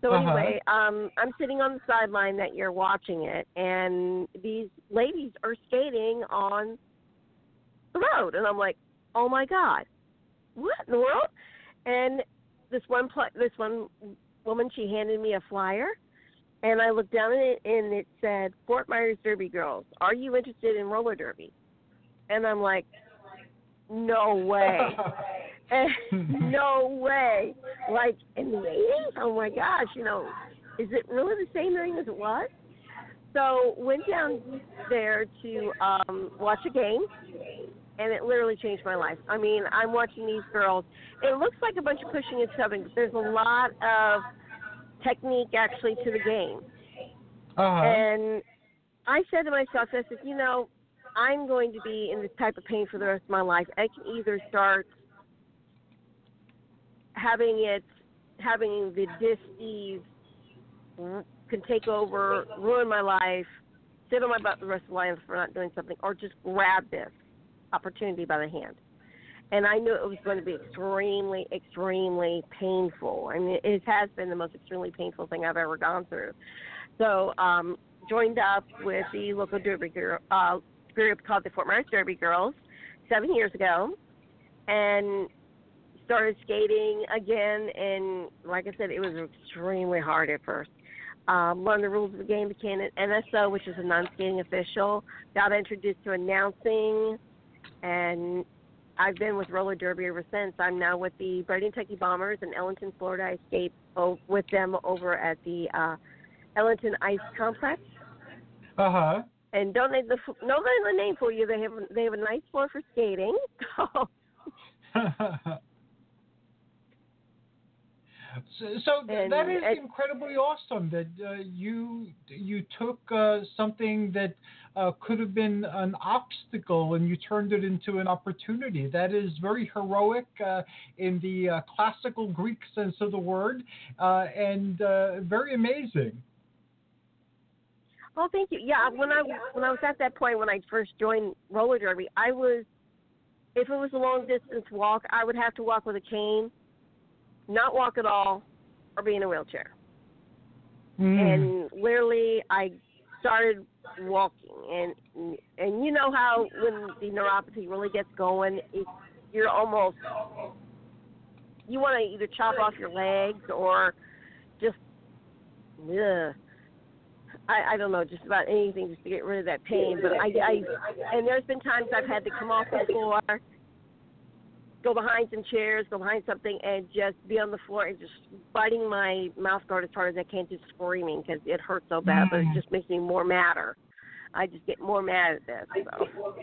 So Uh-huh. anyway, um, I'm sitting on the sideline that you're watching it, and these ladies are skating on the road, and I'm like, oh my god, what in the world? And this one pl- this one woman, she handed me a flyer, and I looked down at it, and it said Fort Myers Derby Girls. Are you interested in roller derby? And I'm like, no way. *laughs* And *laughs* no way. Like in the 80s? Oh my gosh, you know, is it really the same thing as it was? So went down there to um watch a game and it literally changed my life. I mean, I'm watching these girls. It looks like a bunch of pushing and shoving, but there's a lot of technique actually to the game. Uh-huh. And I said to myself, I said, you know, I'm going to be in this type of pain for the rest of my life. I can either start having it, having the dis-ease can take over, ruin my life, sit on my butt the rest of my life for not doing something, or just grab this opportunity by the hand. And I knew it was going to be extremely, extremely painful. I mean, it has been the most extremely painful thing I've ever gone through. So, um, joined up with the local Derby girl, uh, group called the Fort Myers Derby Girls seven years ago, and started skating again. And like I said, it was extremely hard at first. um, learned the rules of the game, became an NSO, which is a non-skating official. Got introduced to announcing, and I've been with roller derby ever since. I'm now with the Bradentucky Bombers in Ellenton, Florida. I skate with them over at the uh, Ellenton Ice Complex. Uh huh. And don't name the no name the name for you. They have they have a nice floor for skating. *laughs* *laughs* So, so And that is it- incredibly awesome that uh, you you took uh, something that uh, could have been an obstacle and you turned it into an opportunity. That is very heroic uh, in the uh, classical Greek sense of the word, uh, and uh, very amazing. Oh, thank you. Yeah, when I when I was at that point when I first joined roller derby, I was if it was a long distance walk, I would have to walk with a cane, not walk at all, or be in a wheelchair. Mm. And literally, I started walking, and and you know how when the neuropathy really gets going, it, you're almost you want to either chop off your legs or just ugh. I, I don't know, just about anything just to get rid of that pain. But I, I and there's been times I've had to come off the floor, go behind some chairs, go behind something, and just be on the floor and just biting my mouth guard as hard as I can, just screaming because it hurts so bad. But it mm. just makes me more madder. I just get more mad at this. So.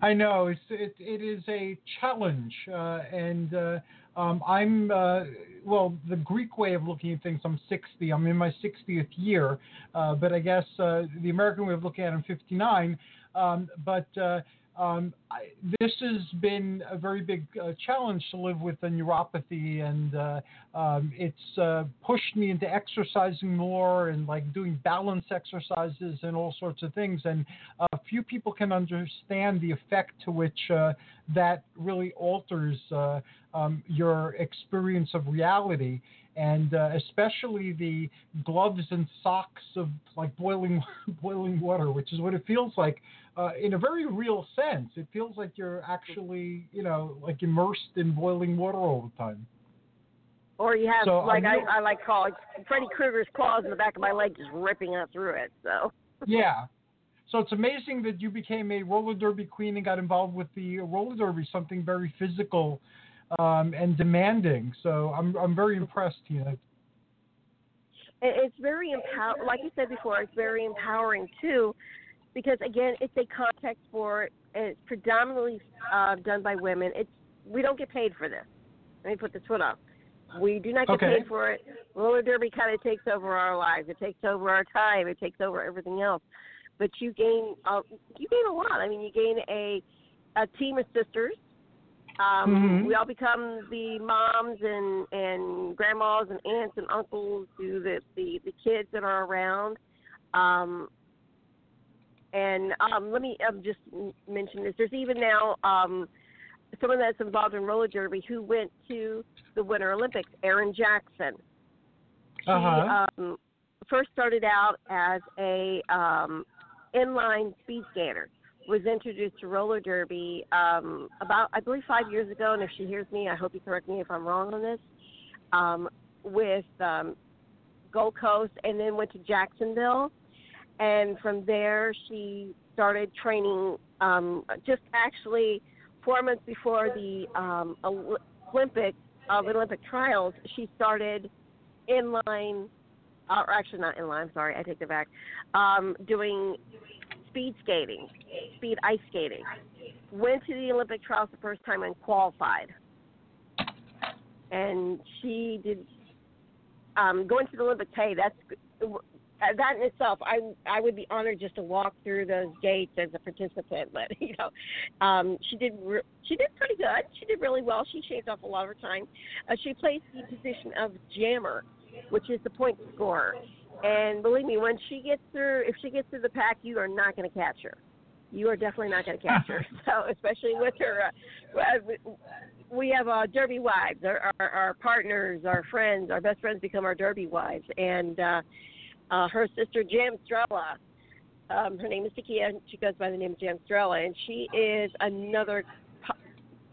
I know it's it, it is a challenge, uh, and uh, um, I'm uh, well. The Greek way of looking at things. I'm 60. I'm in my 60th year, uh, but I guess uh, the American way of looking at it, I'm 59. Um, but uh, um, I, this has been a very big uh, challenge to live with the neuropathy, and uh, um, it's uh, pushed me into exercising more and like doing balance exercises and all sorts of things. And few people can understand the effect to which uh, that really alters uh, um, your experience of reality. And uh, especially the gloves and socks of like boiling *laughs* boiling water, which is what it feels like uh, in a very real sense. It feels like you're actually, you know, like immersed in boiling water all the time. Or you have So, like I, I like call it Freddy Krueger's claws in the back of my leg, just ripping out through it. So. *laughs* Yeah. So it's amazing that you became a roller derby queen and got involved with the roller derby, something very physical um, and demanding. So I'm I'm very impressed, Tina. It- it's very empower like you said before it's very empowering too because again it's a contact sport it's predominantly uh, done by women. It's we don't get paid for this. Let me put this foot up. We do not get Okay. paid for it. Roller derby kind of takes over our lives. It takes over our time. It takes over everything else. But you gain uh, you gain a lot. I mean you gain a a team of sisters um, Mhm. We all become the moms and and grandmas and aunts and uncles to the the, the kids that are around. Um, and um, let me um, just mention this. There's even now um, someone that's involved in roller derby who went to the Winter Olympics. Erin Jackson. She Uh-huh. um, first started out as a um, inline speed skater was introduced to roller derby um, about, I believe, five years ago. And if she hears me, I hope you correct me if I'm wrong on this. Um, with um, Gold Coast, and then went to Jacksonville, and from there she started training. Um, just actually four months before the um, Ol- Olympic uh, Olympic trials, she started inline, uh, or actually not inline. Sorry, I take it back. Um, doing speed skating, speed ice skating. Went to the Olympic trials the first time and qualified. And she did um, going to the Olympics. Hey, that's that in itself. I I would be honored just to walk through those gates as a participant. *laughs* But you know, um, she did re- she did pretty good. She did really well. She shaved off a lot of her time. Uh, she plays the position of jammer, which is the point scorer. And believe me, when she gets through, if she gets through the pack, you are not going to catch her. You are definitely not going to catch her. *laughs* So, especially with her, uh, we have uh, Derby wives. Our, our, our partners, our friends, our best friends become our Derby wives. And uh, uh, her sister, Jam Strella, um, her name is Takia. She goes by the name of Jam Strella, and she is another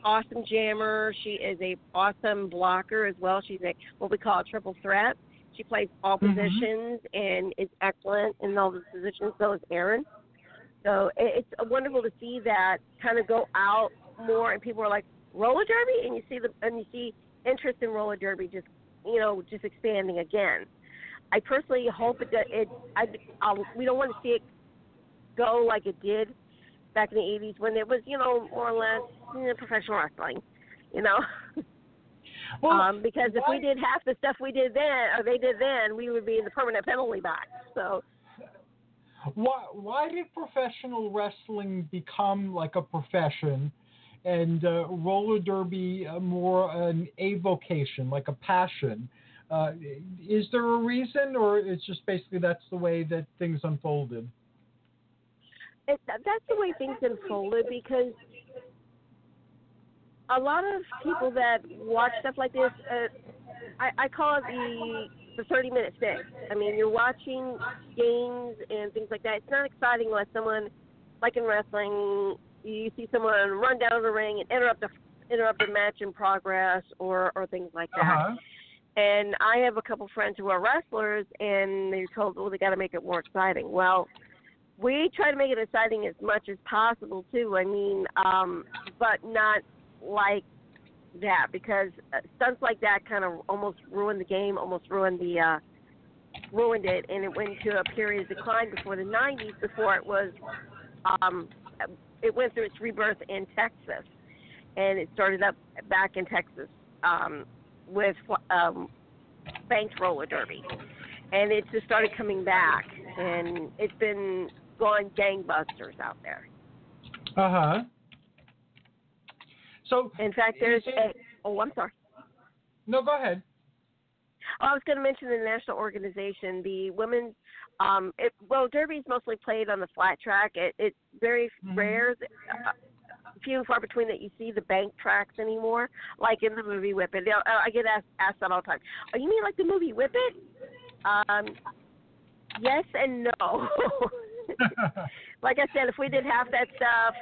awesome jammer. She is a awesome blocker as well. She's a what we call a triple threat. She plays all Mhm. positions and is excellent in all the positions. So is Erin. So it's wonderful to see that kind of go out more, and people are like roller derby, and you see the and you see interest in roller derby just you know just expanding again. I personally hope it that it I I'll, we don't want to see it go like it did back in the 80s when it was you know more or less you know, professional wrestling, you know. *laughs* Well, um, because if we did half the stuff we did then, or they did then, we would be in the permanent penalty box. So Why why did professional wrestling become like a profession, and uh, roller derby uh, more an avocation, like a passion? Uh, is there a reason, or it's just basically that's the way that things unfolded? it, that's the way things unfolded because a lot of people that watch stuff like this, uh, I, I call it the the 30 minute fix. I mean, you're watching games and things like that. It's not exciting unless someone, like in wrestling, you see someone run down the ring and interrupt the interrupt the match in progress or or things like that. Uh-huh. And I have a couple friends who are wrestlers, and they're told, well, they got to make it more exciting. Well, we try to make it exciting as much as possible too. I mean, um, but not like that because uh, stunts like that kind of almost ruined the game, almost ruined the uh, ruined it, and it went into a period of decline before the '90s. Before it was, um, it went through its rebirth in Texas, and it started up back in Texas um, with um, banked roller derby, and it just started coming back, and it's been going gangbusters out there. Uh huh. So In fact, there's a. Oh, I'm sorry. no, go ahead. Oh, I was going to mention the national organization, the women's. Um, it, well, derby is mostly played on the flat track. It, it's very Mhm. rare, that, uh, few and far between that you see the bank tracks anymore, like in the movie Whip It. I get asked, asked that all the time. Oh, you mean like the movie Whip It? Um, yes and no. *laughs* *laughs* like I said, if we did half that stuff,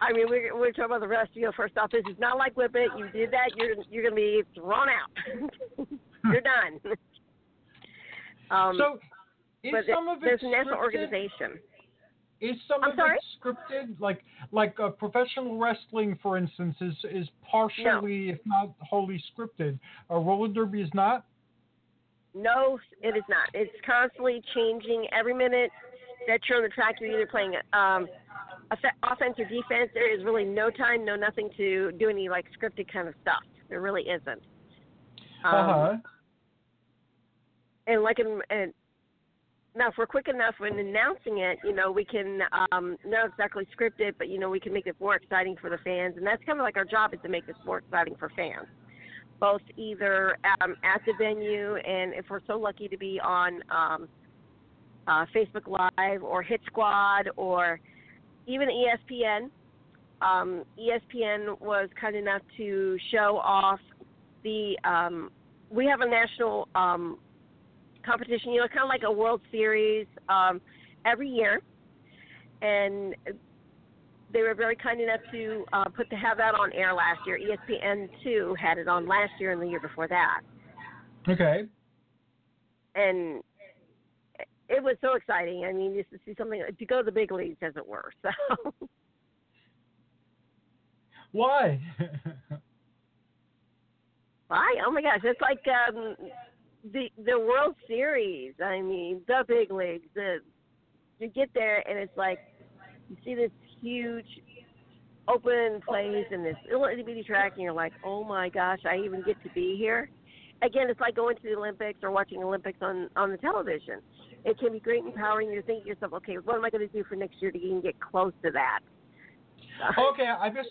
I mean, we're we're talking about the rest. You know, first off, this is not like Whip It. You did that, you're you're going to be thrown out. *laughs* you're done. um, so is but some of it there's a national organization. Is some I'm of sorry? it scripted? Like like uh, professional wrestling, for instance, is is partially, if not wholly, scripted. Uh, roller derby is not. No, it is not. It's constantly changing. Every minute that you're on the track, you're either playing um, offense or defense. There is really no time, no nothing to do any like scripted kind of stuff. There really isn't. Um, Uh huh. and like in, and now if we're quick enough when announcing it, you know, we can um not exactly script it, but you know, we can make it more exciting for the fans, and that's kind of like our job is to make this more exciting for fans, both either um, at the venue and if we're so lucky to be on um, uh, Facebook Live or Hit Squad or even ESPN. Um, ESPN was kind enough to show off the. Um, we have a national um, competition, you know, kind of like a World Series um, every year, and they were very kind enough to uh, put to have that on air last year. ESPN two had it on last year and the year before that, Okay. and it was so exciting. I mean, just to see something to go to the big leagues, as it were. *laughs* So. Why? *laughs* Why? Oh my gosh, it's like um, the the World Series. I mean, the big leagues. The you get there and it's like you see this huge open place and this little itty bitty track, and you're like, oh my gosh, I even get to be here. Again, it's like going to the Olympics or watching Olympics on on the television. It can be great and empowering. You to think to yourself, okay, what am I going to do for next year to even get close to that? *laughs* okay, I mis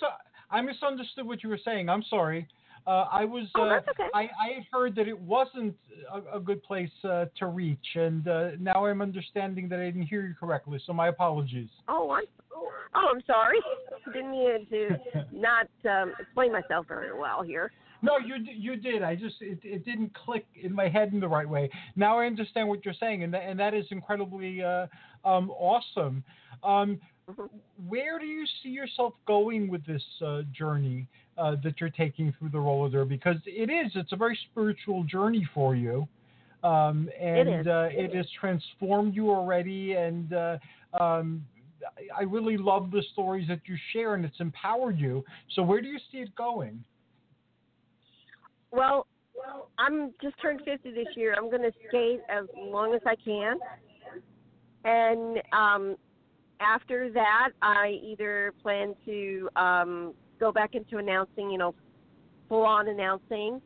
I misunderstood what you were saying. I'm sorry. Uh, I was. Oh, uh, okay. I, I had heard that it wasn't a, a good place uh, to reach, and uh, now I'm understanding that I didn't hear you correctly. So my apologies. Oh, I'm oh, I'm sorry. *laughs* Didn't mean to *laughs* not um, explain myself very well here. No, you you did. I just it, it didn't click in my head in the right way. Now I understand what you're saying, and that, and that is incredibly uh, um, awesome. Um, Mhm. where do you see yourself going with this uh, journey uh, that you're taking through the roller derby? Because it is, it's a very spiritual journey for you. Um, and is. Uh, it has transformed you already. And uh, um, I really love the stories that you share, and it's empowered you. So, where do you see it going? Well, I'm just turned 50 this year. I'm going to skate as long as I can. And um, after that, I either plan to um, go back into announcing, you know, full on announcing,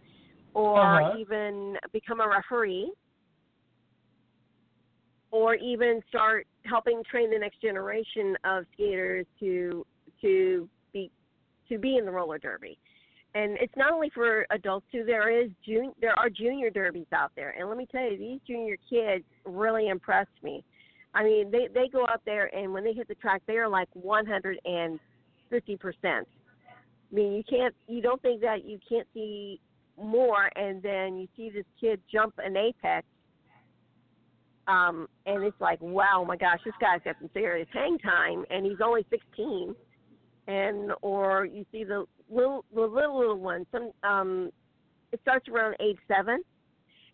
or Uh-huh. even become a referee, or even start helping train the next generation of skaters to to be to be in the roller derby and it's not only for adults too. There is jun- there are junior derbies out there, and let me tell you, these junior kids really impressed me. I mean, they they go out there, and when they hit the track, they are like 150 percent. I mean, you can't, you don't think that you can't see more, and then you see this kid jump an apex, um, and it's like, wow, my gosh, this guy's got some serious hang time, and he's only 16 and or you see the little the little little ones. Some um, it starts around age seven,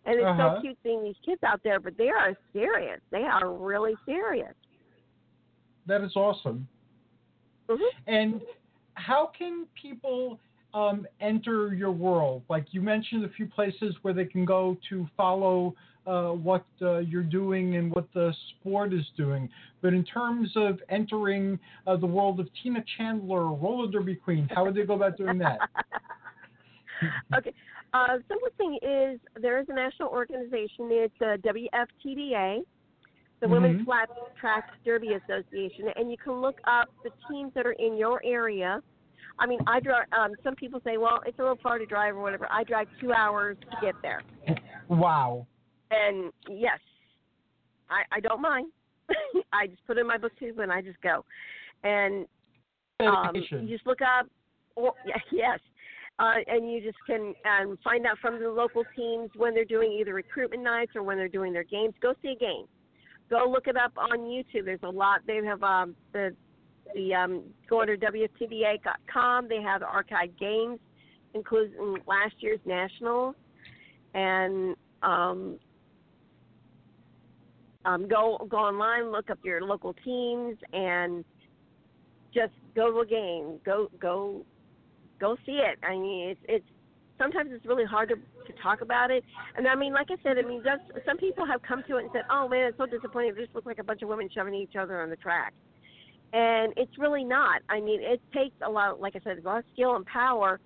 and it's Uh-huh. so cute seeing these kids out there. But they are serious. They are really serious. That is awesome. hmm And how can people um, enter your world? Like you mentioned a few places where they can go to follow uh, what uh, you're doing and what the sport is doing. But in terms of entering uh, the world of Tina Chandler, roller derby queen, how would they go about doing that? *laughs* okay. Uh, simplest thing is there is a national organization. It's uh, WFTDA, the Women's Mhm. Flat Track Derby Association, and you can look up the teams that are in your area. I mean, I drive. Um, some people say, "Well, it's a little far to drive or whatever." I drive two hours to get there, Wow. And yes, I, I don't mind. *laughs* I just put in my booktube and I just go, and um, you just look up, or *laughs* yes, uh, and you just can um, find out from the local teams when they're doing either recruitment nights or when they're doing their games. Go see a game. Go look it up on YouTube. There's a lot. They have um, the the um, go under WFTDA.com. They have archived games, including last year's nationals, and um, um, go go online, look up your local teams, and just go to a game. Go go go see it. I mean, it's it's sometimes it's really hard to to talk about it. And I mean, like I said, I mean, just some people have come to it and said, "Oh man, it's so disappointing. It just looks like a bunch of women shoving each other on the track." And it's really not. I mean, it takes a lot, like I said, a lot of skill and power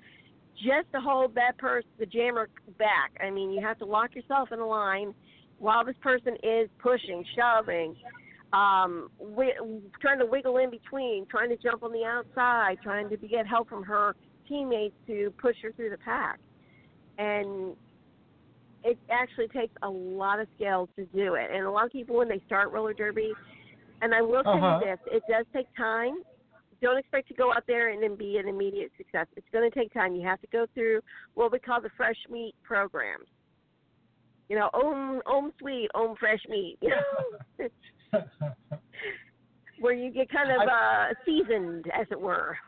just to hold that person, the jammer, back. I mean, you have to lock yourself in a line while this person is pushing, shoving, um, trying to wiggle in between, trying to jump on the outside, trying to get help from her teammates to push her through the pack. And it actually takes a lot of skill to do it. And a lot of people, when they start roller derby, and I will tell Uh-huh. you this, it does take time. Don't expect to go out there and then be an immediate success. It's going to take time. You have to go through what we call the fresh meat programs. You know, om om sweet, om fresh meat. You know, *laughs* where you get kind of uh, seasoned, as it were.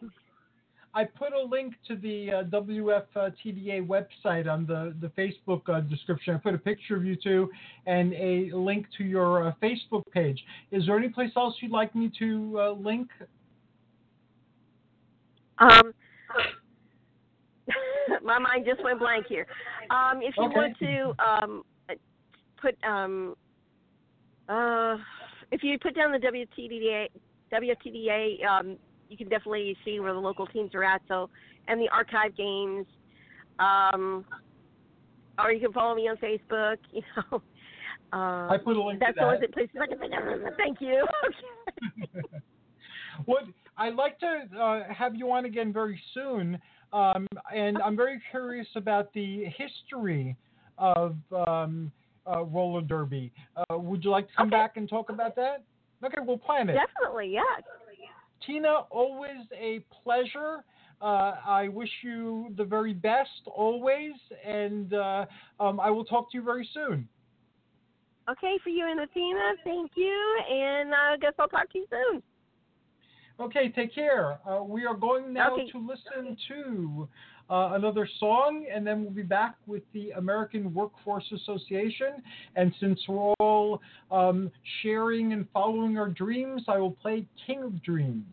I put a link to the uh, WFTDA website on the, the Facebook uh, description. I put a picture of you two and a link to your uh, Facebook page. Is there any place else you'd like me to uh, link? Um, *laughs* my mind just went blank here. Um, if you Okay. want to um, put um, uh, if you put down the WTDA WTDA, um, you can definitely see where the local teams are at. So and the archive games, um, or you can follow me on Facebook. *laughs* You know. Uh, I put a link that's to the that. place I can think. Thank you. *laughs* What I'd like to uh, have you on again very soon, um, and I'm very curious about the history of um, uh, roller derby. Uh, would you like to come okay. back and talk about that? Okay, we'll plan it. Definitely, yes. Tina, always a pleasure. Uh, I wish you the very best always, and uh, um, I will talk to you very soon. Okay, for you and Athena, thank you, and I guess I'll talk to you soon. Okay, take care. Uh, we are going now okay. to listen to uh, another song, and then we'll be back with the American Workforce Association. And since we're all um, sharing and following our dreams, I will play King of Dreams.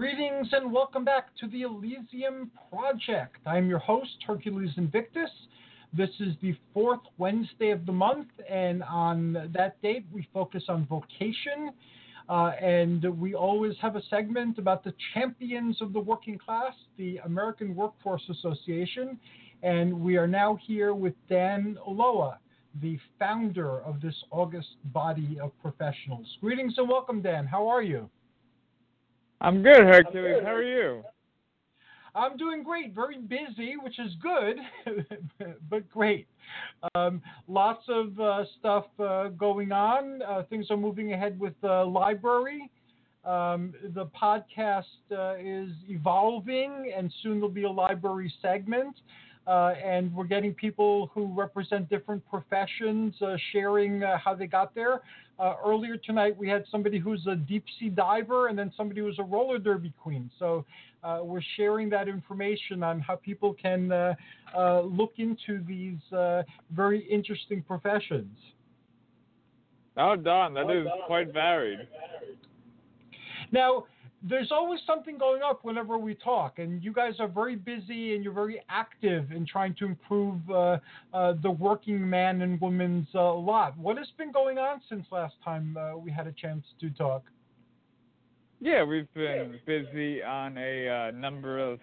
Greetings and welcome back to the Elysium Project. I'm your host, Hercules Invictus. This is the fourth Wednesday of the month, and on that date, we focus on vocation. Uh, and we always have a segment about the champions of the working class, the American Workforce Association. And we are now here with Dan Ulloa, the founder of this august body of professionals. Greetings and welcome, Dan. How are you? I'm good, Hercules. How are you? I'm doing great. Very busy, which is good, *laughs* but great. Um, lots of uh, stuff uh, going on. Uh, things are moving ahead with the library. Um, the podcast uh, is evolving, and soon there'll be a library segment. Uh, and we're getting people who represent different professions uh, sharing uh, how they got there. Uh, earlier tonight, we had somebody who's a deep sea diver and then somebody who's a roller derby queen. So uh, we're sharing that information on how people can uh, look into these very interesting professions. Oh, Don, that is quite varied. Now, there's always something going up whenever we talk, and you guys are very busy and you're very active in trying to improve uh, uh, the working man and woman's uh, lot. What has been going on since last time uh, we had a chance to talk? Yeah, we've been busy on a uh, number of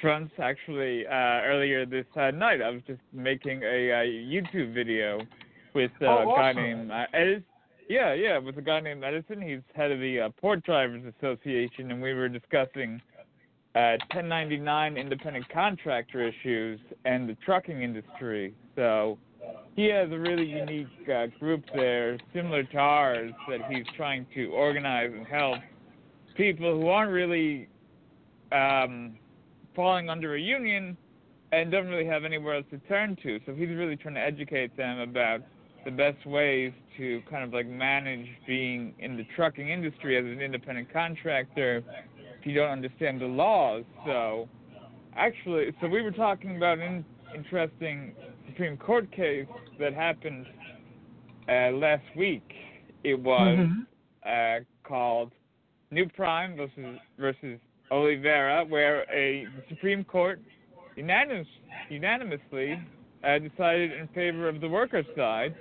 fronts. Actually, uh, earlier this night, I was just making a, a YouTube video with oh, awesome. a guy named Edis yeah, yeah, with a guy named Edison. He's head of the uh, Port Drivers Association, and we were discussing uh, 1099 independent contractor issues and the trucking industry. So he has a really unique uh, group there, similar to ours, that he's trying to organize and help people who aren't really um, falling under a union and don't really have anywhere else to turn to. So he's really trying to educate them about the best ways to kind of like manage being in the trucking industry as an independent contractor if you don't understand the laws. So, actually, so we were talking about an interesting Supreme Court case that happened uh, last week. It was mm-hmm. uh, called New Prime versus versus Oliveira, where a Supreme Court unanimous, unanimously uh, decided in favor of the workers' side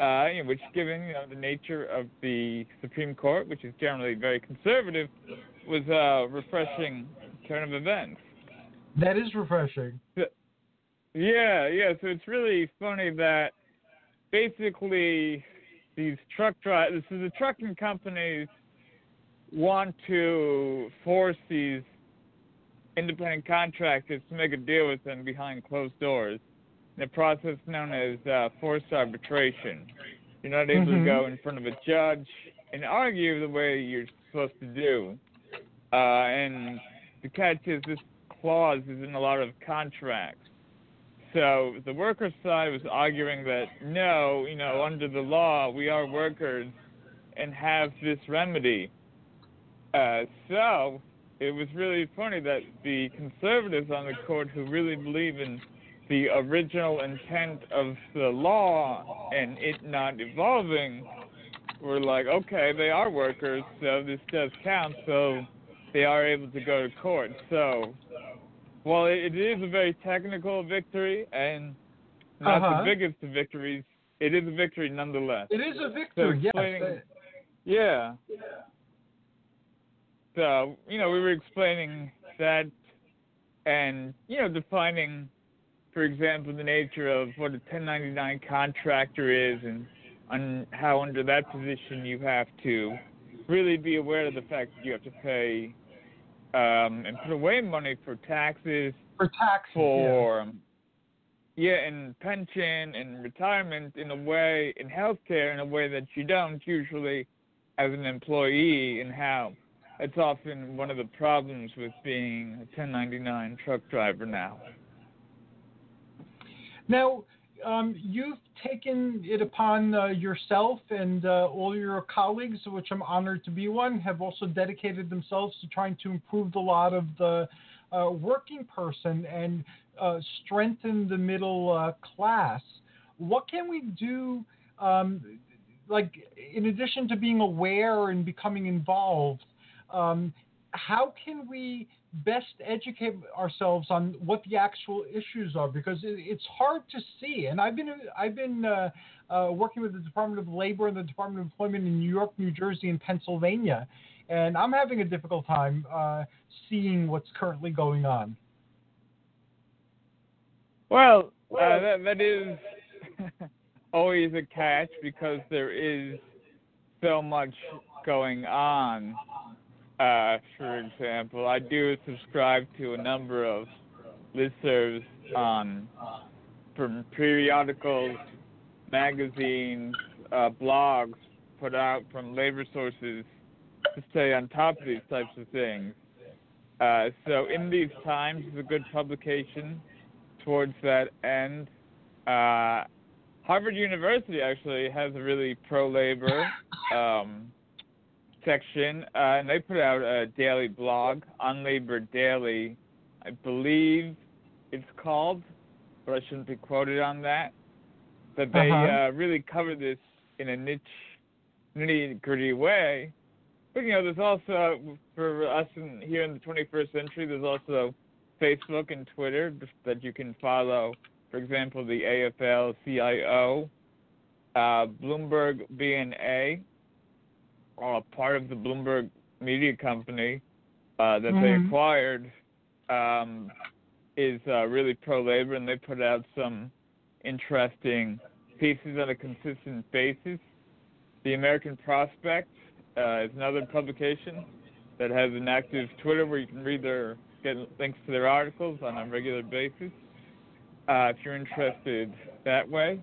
uh, which, given you know, the nature of the Supreme Court, which is generally very conservative, was a refreshing turn of events. That is refreshing. Yeah, yeah. So it's really funny that basically these truck drivers, so the trucking companies want to force these independent contractors to make a deal with them behind closed doors a process known as uh, forced arbitration. You're not able mm-hmm. to go in front of a judge and argue the way you're supposed to do. Uh, and the catch is this clause is in a lot of contracts. So the workers' side was arguing that no, you know, under the law we are workers and have this remedy. Uh, so it was really funny that the conservatives on the court who really believe in the original intent of the law and it not evolving, we're like, okay, they are workers, so this does count, so they are able to go to court. So, while it is a very technical victory and not uh-huh. the biggest of victories, it is a victory nonetheless. It is a victory, so yes. Yeah. So, you know, we were explaining that and, you know, defining for example, the nature of what a 1099 contractor is and on how under that position you have to really be aware of the fact that you have to pay um, and put away money for taxes, for taxes, for yeah. yeah, and pension and retirement in a way, in healthcare in a way that you don't usually as an employee, and how it's often one of the problems with being a 1099 truck driver now. Now, um, you've taken it upon uh, yourself and uh, all your colleagues, which I'm honored to be one, have also dedicated themselves to trying to improve the lot of the uh, working person and uh, strengthen the middle uh, class. What can we do, um, like, in addition to being aware and becoming involved? Um, how can we best educate ourselves on what the actual issues are? Because it, it's hard to see. And I've been I've been uh, uh, working with the Department of Labor and the Department of Employment in New York, New Jersey, and Pennsylvania, and I'm having a difficult time uh, seeing what's currently going on. Well, uh, that that is *laughs* always a catch because there is so much going on. Uh, for example, I do subscribe to a number of listservs on from periodicals, magazines, uh, blogs put out from labor sources to stay on top of these types of things. Uh, so, in these times, is a good publication towards that end. Uh, Harvard University actually has a really pro labor um, section, uh, and they put out a daily blog on Labor Daily. I believe it's called, but I shouldn't be quoted on that. But they Uh-huh. uh, really cover this in a niche, nitty gritty way. But you know, there's also for us in, here in the 21st century, there's also Facebook and Twitter that you can follow. For example, the AFL-CIO, uh, Bloomberg BNA, uh, part of the Bloomberg Media Company uh, that they Mhm. acquired, um, is uh, really pro-labor, and they put out some interesting pieces on a consistent basis. The American Prospect uh, is another publication that has an active Twitter where you can read their get links to their articles on a regular basis. Uh, if you're interested that way,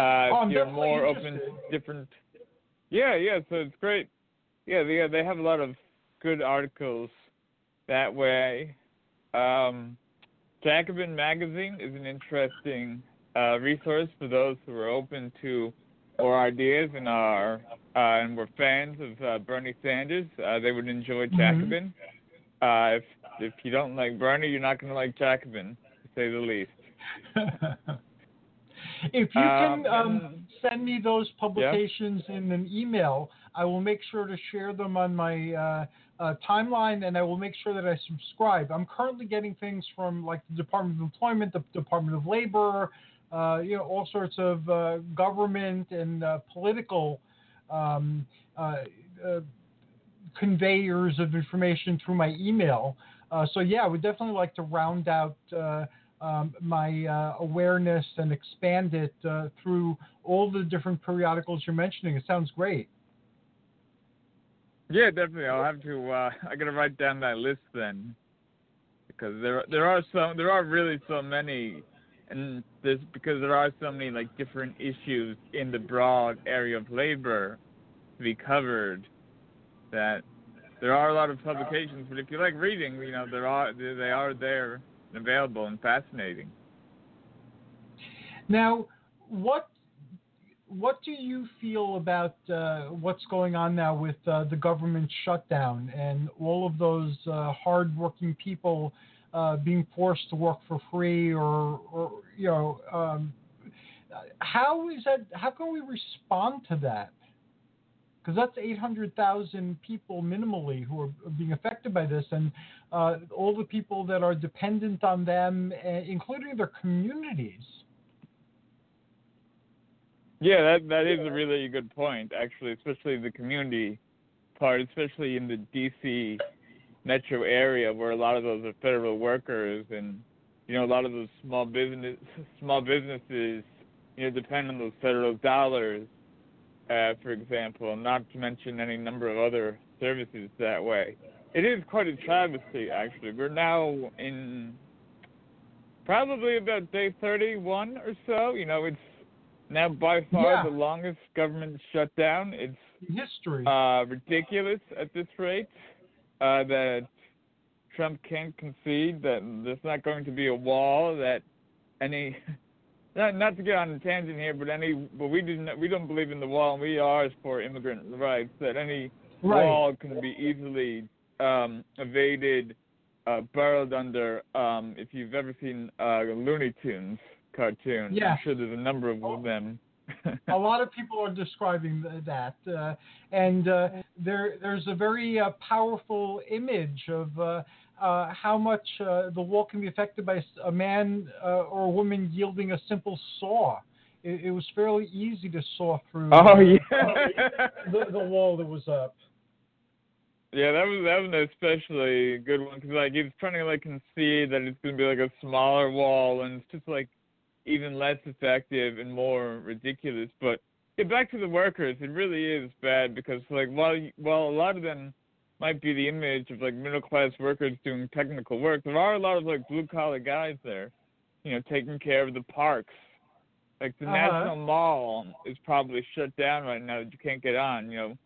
uh, Oh, if you're more open to different. Yeah, yeah. So it's great. Yeah, they they have a lot of good articles that way. Um, Jacobin magazine is an interesting uh, resource for those who are open to more ideas and are uh, and were fans of uh, Bernie Sanders. Uh, they would enjoy Mhm. Jacobin. Uh, if if you don't like Bernie, you're not going to like Jacobin, to say the least. *laughs* if you can Um, um, send me those publications in an email, I will make sure to share them on my uh, uh, timeline, and I will make sure that I subscribe. I'm currently getting things from like the Department of Employment, the Department of Labor, uh, you know, all sorts of uh, government and uh, political um, uh, uh, conveyors of information through my email. Uh, so yeah, I would definitely like to round out uh, um, my uh, awareness and expand it uh, through all the different periodicals you're mentioning. It sounds great. Yeah, definitely. I'll have to. Uh, *laughs* I gotta write down that list then, because there there are some there are really so many, and there's because there are so many like different issues in the broad area of labor to be covered that there are a lot of publications. But if you like reading, you know there are they are there available and fascinating. Now, what what do you feel about uh, what's going on now with uh, the government shutdown and all of those uh, hardworking people uh, being forced to work for free, or, or you know, um, how is that? How can we respond to that? Because that's 800,000 people minimally who are being affected by this, and uh, all the people that are dependent on them, uh, including their communities. Yeah, that that is a really good point, actually, especially the community part, especially in the DC metro area where a lot of those are federal workers and you know a lot of those small business small businesses you know depend on those federal dollars uh, for example not to mention any number of other services that way it is quite a travesty actually we're now in probably about day 31 or so you know it's now by far Yeah. the longest government shutdown it's history. uh, ridiculous at this rate uh, that Trump can't concede that there's not going to be a wall that any not not to get on a tangent here, but any but we didn't we don't believe in the wall and we are for immigrant rights that any Right. wall can be easily um, evaded, uh, burrowed under. Um, if you've ever seen uh, Looney Tunes cartoons, Yeah. I'm sure there's a number of them. *laughs* a lot of people are describing that, uh, and uh, there there's a very uh, powerful image of uh, uh, how much uh, the wall can be affected by a man or a woman yielding a simple saw. It, it was fairly easy to saw through. Oh yeah, *laughs* the, the wall that was up. Yeah, that was that was an especially good one because like he was trying to like concede that it's gonna be like a smaller wall and it's just like even less effective and more ridiculous. But yeah, back to the workers, it really is bad because like while while a lot of them might be the image of like middle class workers doing technical work, there are a lot of like blue collar guys there, you know, taking care of the parks. Like the Uh-huh. National Mall is probably shut down right now that you can't get on, you know,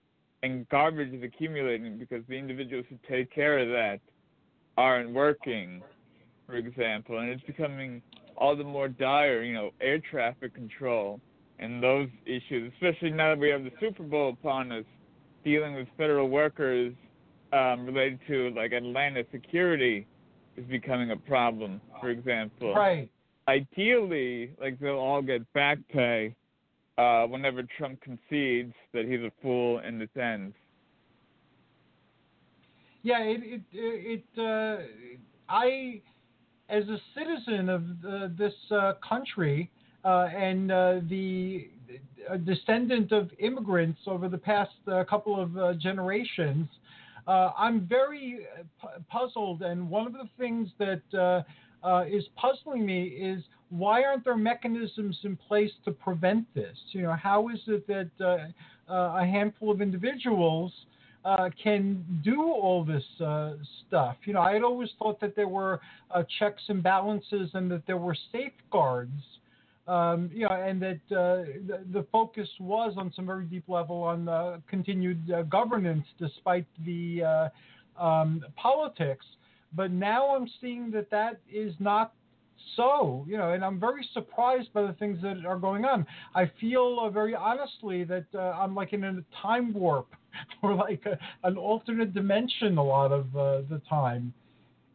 and garbage is accumulating because the individuals who take care of that aren't working, for example, and it's becoming all the more dire, you know, air traffic control and those issues, especially now that we have the Super Bowl upon us, dealing with federal workers um, related to like Atlanta security is becoming a problem, for example. Right. Ideally, like they'll all get back pay uh, whenever Trump concedes that he's a fool and this ends. Yeah, it it it. Uh, I, as a citizen of the, this uh, country uh, and uh, the descendant of immigrants over the past uh, couple of uh, generations, uh, I'm very uh, pu- puzzled. And one of the things that uh, uh, is puzzling me is why aren't there mechanisms in place to prevent this? You know, how is it that uh, a handful of individuals uh, can do all this uh, stuff? You know, I had always thought that there were uh, checks and balances and that there were safeguards. Um, you know, and that uh, the, the focus was on some very deep level on uh, continued uh, governance despite the uh, um, politics. But now I'm seeing that that is not so, you know, and I'm very surprised by the things that are going on. I feel uh, very honestly that I'm like in a time warp *laughs* or like a, an alternate dimension a lot of the time.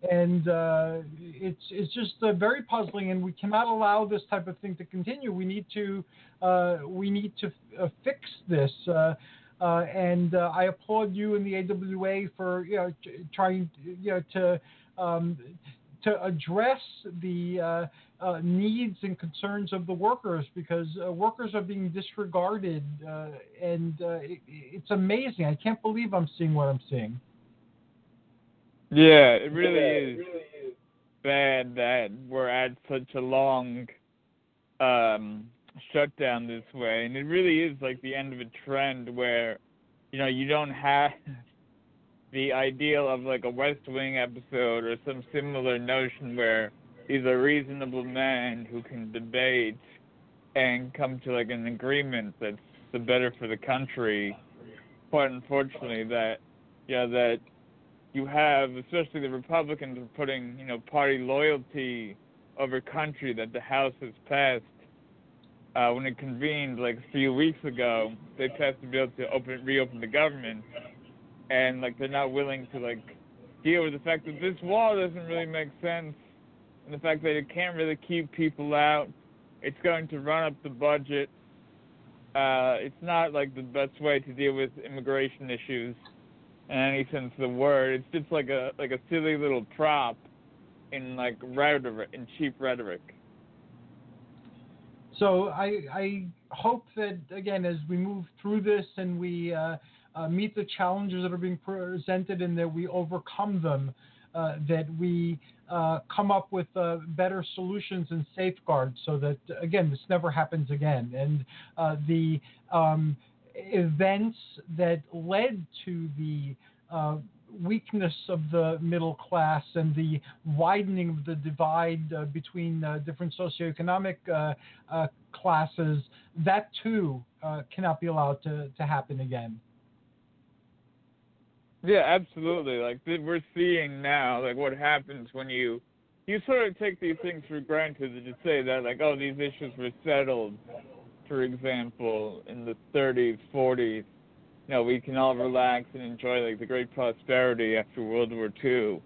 And uh, it's it's just uh, very puzzling, and we cannot allow this type of thing to continue. We need to uh, we need to uh, fix this. Uh, uh, and I applaud you and the AWA for you know t- trying you know to um, to address the needs and concerns of the workers because workers are being disregarded, and it, it's amazing. I can't believe I'm seeing what I'm seeing. Yeah, it really is. bad that we're at such a long um shutdown this way. And it really is like the end of a trend where you know you don't have *laughs* the ideal of like a West Wing episode or some similar notion where these are reasonable men who can debate and come to like an agreement that's the better for the country. But unfortunately that yeah, that you have especially the Republicans are putting, you know, party loyalty over country that the House has passed. Uh, when it convened like a few weeks ago, they passed a bill to open reopen the government and like they're not willing to like deal with the fact that this wall doesn't really make sense and the fact that it can't really keep people out. It's going to run up the budget. Uh, it's not like the best way to deal with immigration issues in any sense of the word. It's just like a like a silly little prop in like rhetoric in cheap rhetoric. So I, I hope that again, as we move through this and we uh, uh, meet the challenges that are being presented and that we overcome them, uh, that we uh, come up with uh, better solutions and safeguards so that again this never happens again. And uh, the um, events that led to the uh, weakness of the middle class and the widening of the divide uh, between uh, different socioeconomic uh, uh, classes, that too uh, cannot be allowed to, to happen again. Yeah, absolutely. Like we're seeing now, like what happens when you you sort of take these things for granted and just say that, like, oh, these issues were settled. For example, in the 30s, 40s, you know, we can all relax and enjoy like the great prosperity after World War II.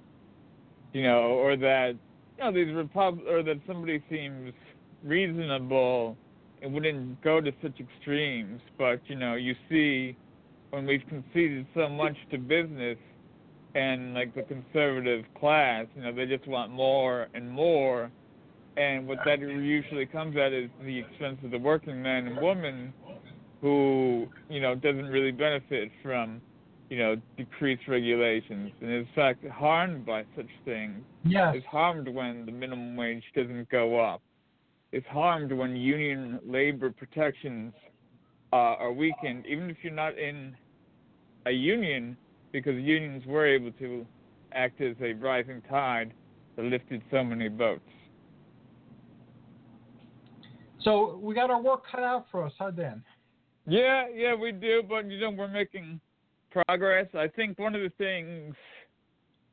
You know, or that you know these repub or that somebody seems reasonable and wouldn't go to such extremes. But you know, you see when we've conceded so much to business and like the conservative class, you know, they just want more and more. And what that usually comes at is the expense of the working man and woman who, you know, doesn't really benefit from, you know, decreased regulations and in fact harmed by such things. Yes. Is harmed when the minimum wage doesn't go up. Is harmed when union labor protections uh, are weakened, even if you're not in a union, because unions were able to act as a rising tide that lifted so many boats. So we got our work cut out for us, huh, Dan? Yeah, yeah, we do, but you know we're making progress. I think one of the things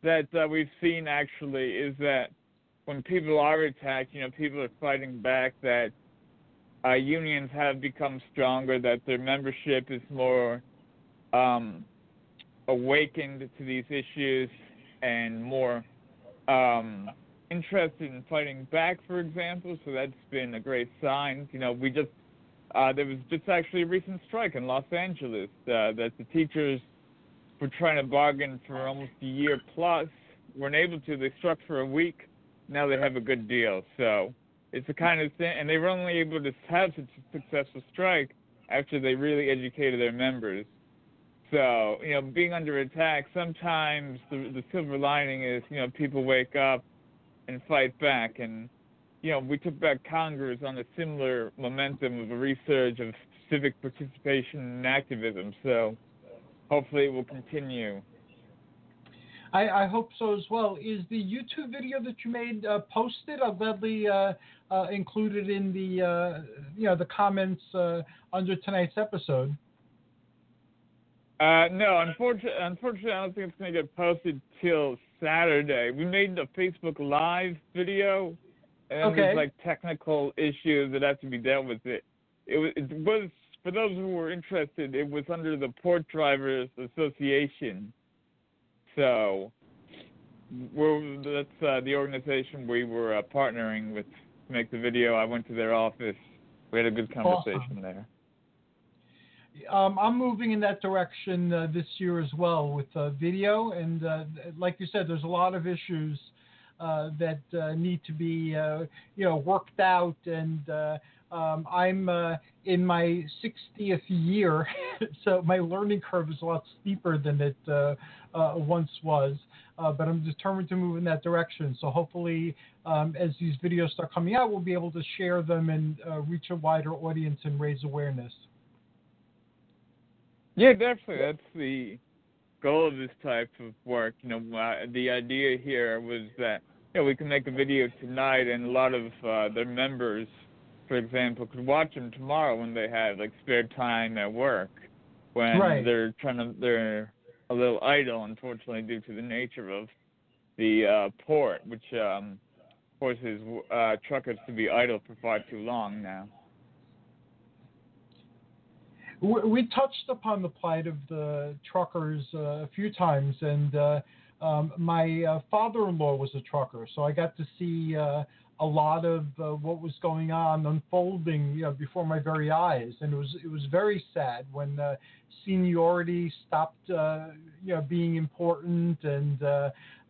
that uh, we've seen actually is that when people are attacked, you know, people are fighting back. That uh, unions have become stronger. That their membership is more um, awakened to these issues and more um, interested in fighting back, for example. So that's been a great sign. You know, we just uh, there was just actually a recent strike in Los Angeles uh, that the teachers were trying to bargain for almost a year plus weren't able to. They struck for a week. Now they have a good deal. So it's the kind of thing, and they were only able to have such a successful strike after they really educated their members. So, you know, being under attack, sometimes the, the silver lining is, you know, people wake up and fight back. And, you know, we took back Congress on a similar momentum of a resurge of civic participation and activism. So hopefully it will continue. I, I hope so as well. Is the YouTube video that you made uh, posted? I'll gladly uh, uh, include it in the uh, you know the comments uh, under tonight's episode. Uh, no, unfortunately, unfortunately, I don't think it's going to get posted till Saturday. We made a Facebook Live video, and Okay. there's like technical issues that have to be dealt with. It it was, it was for those who were interested. It was under the Port Drivers Association, so we're, that's uh, the organization we were uh, partnering with to make the video. I went to their office. We had a good conversation Awesome. there. Um, I'm moving in that direction uh, this year as well with uh, video, and uh, like you said, there's a lot of issues uh, that uh, need to be uh, you know worked out, and um, I'm in my 60th year, *laughs* so my learning curve is a lot steeper than it once was. But I'm determined to move in that direction. So hopefully, um, as these videos start coming out, we'll be able to share them and reach a wider audience and raise awareness. Yeah, definitely. That's the goal of this type of work. You know, uh, the idea here was that you know we can make a video tonight, and a lot of uh, their members, for example, could watch them tomorrow when they have like spare time at work, when Right. they're trying to they're a little idle, unfortunately, due to the nature of the uh, port, which um, forces uh, truckers to be idle for far too long now. We, we touched upon the plight of the truckers uh, a few times, and uh, um, my uh, father-in-law was a trucker, so I got to see uh, a lot of uh, what was going on unfolding, you know, before my very eyes, and it was it was very sad when seniority stopped, you know, being important, and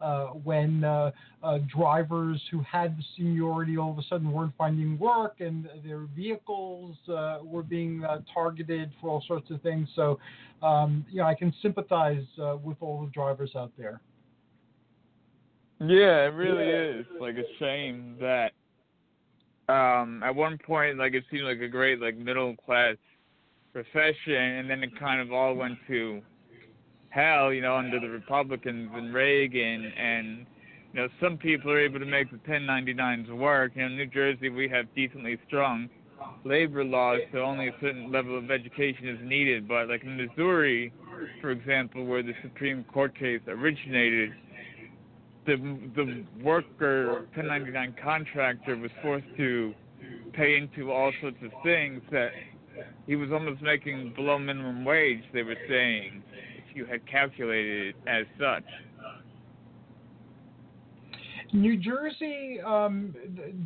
uh, when uh, uh, drivers who had the seniority all of a sudden weren't finding work, and their vehicles uh, were being uh, targeted for all sorts of things. So, um, you know, I can sympathize uh, with all the drivers out there. Yeah, it really is like a shame that um at one point like it seemed like a great like middle class profession and then it kind of all went to hell, you know, under the Republicans and Reagan and you know, some people are able to make the 1099s work. You know, in New Jersey we have decently strong labor laws, so only a certain level of education is needed. But like in Missouri, for example, where the Supreme Court case originated, the the worker 1099 contractor was forced to pay into all sorts of things that he was almost making below minimum wage. They were saying you had calculated it as such. New Jersey, um,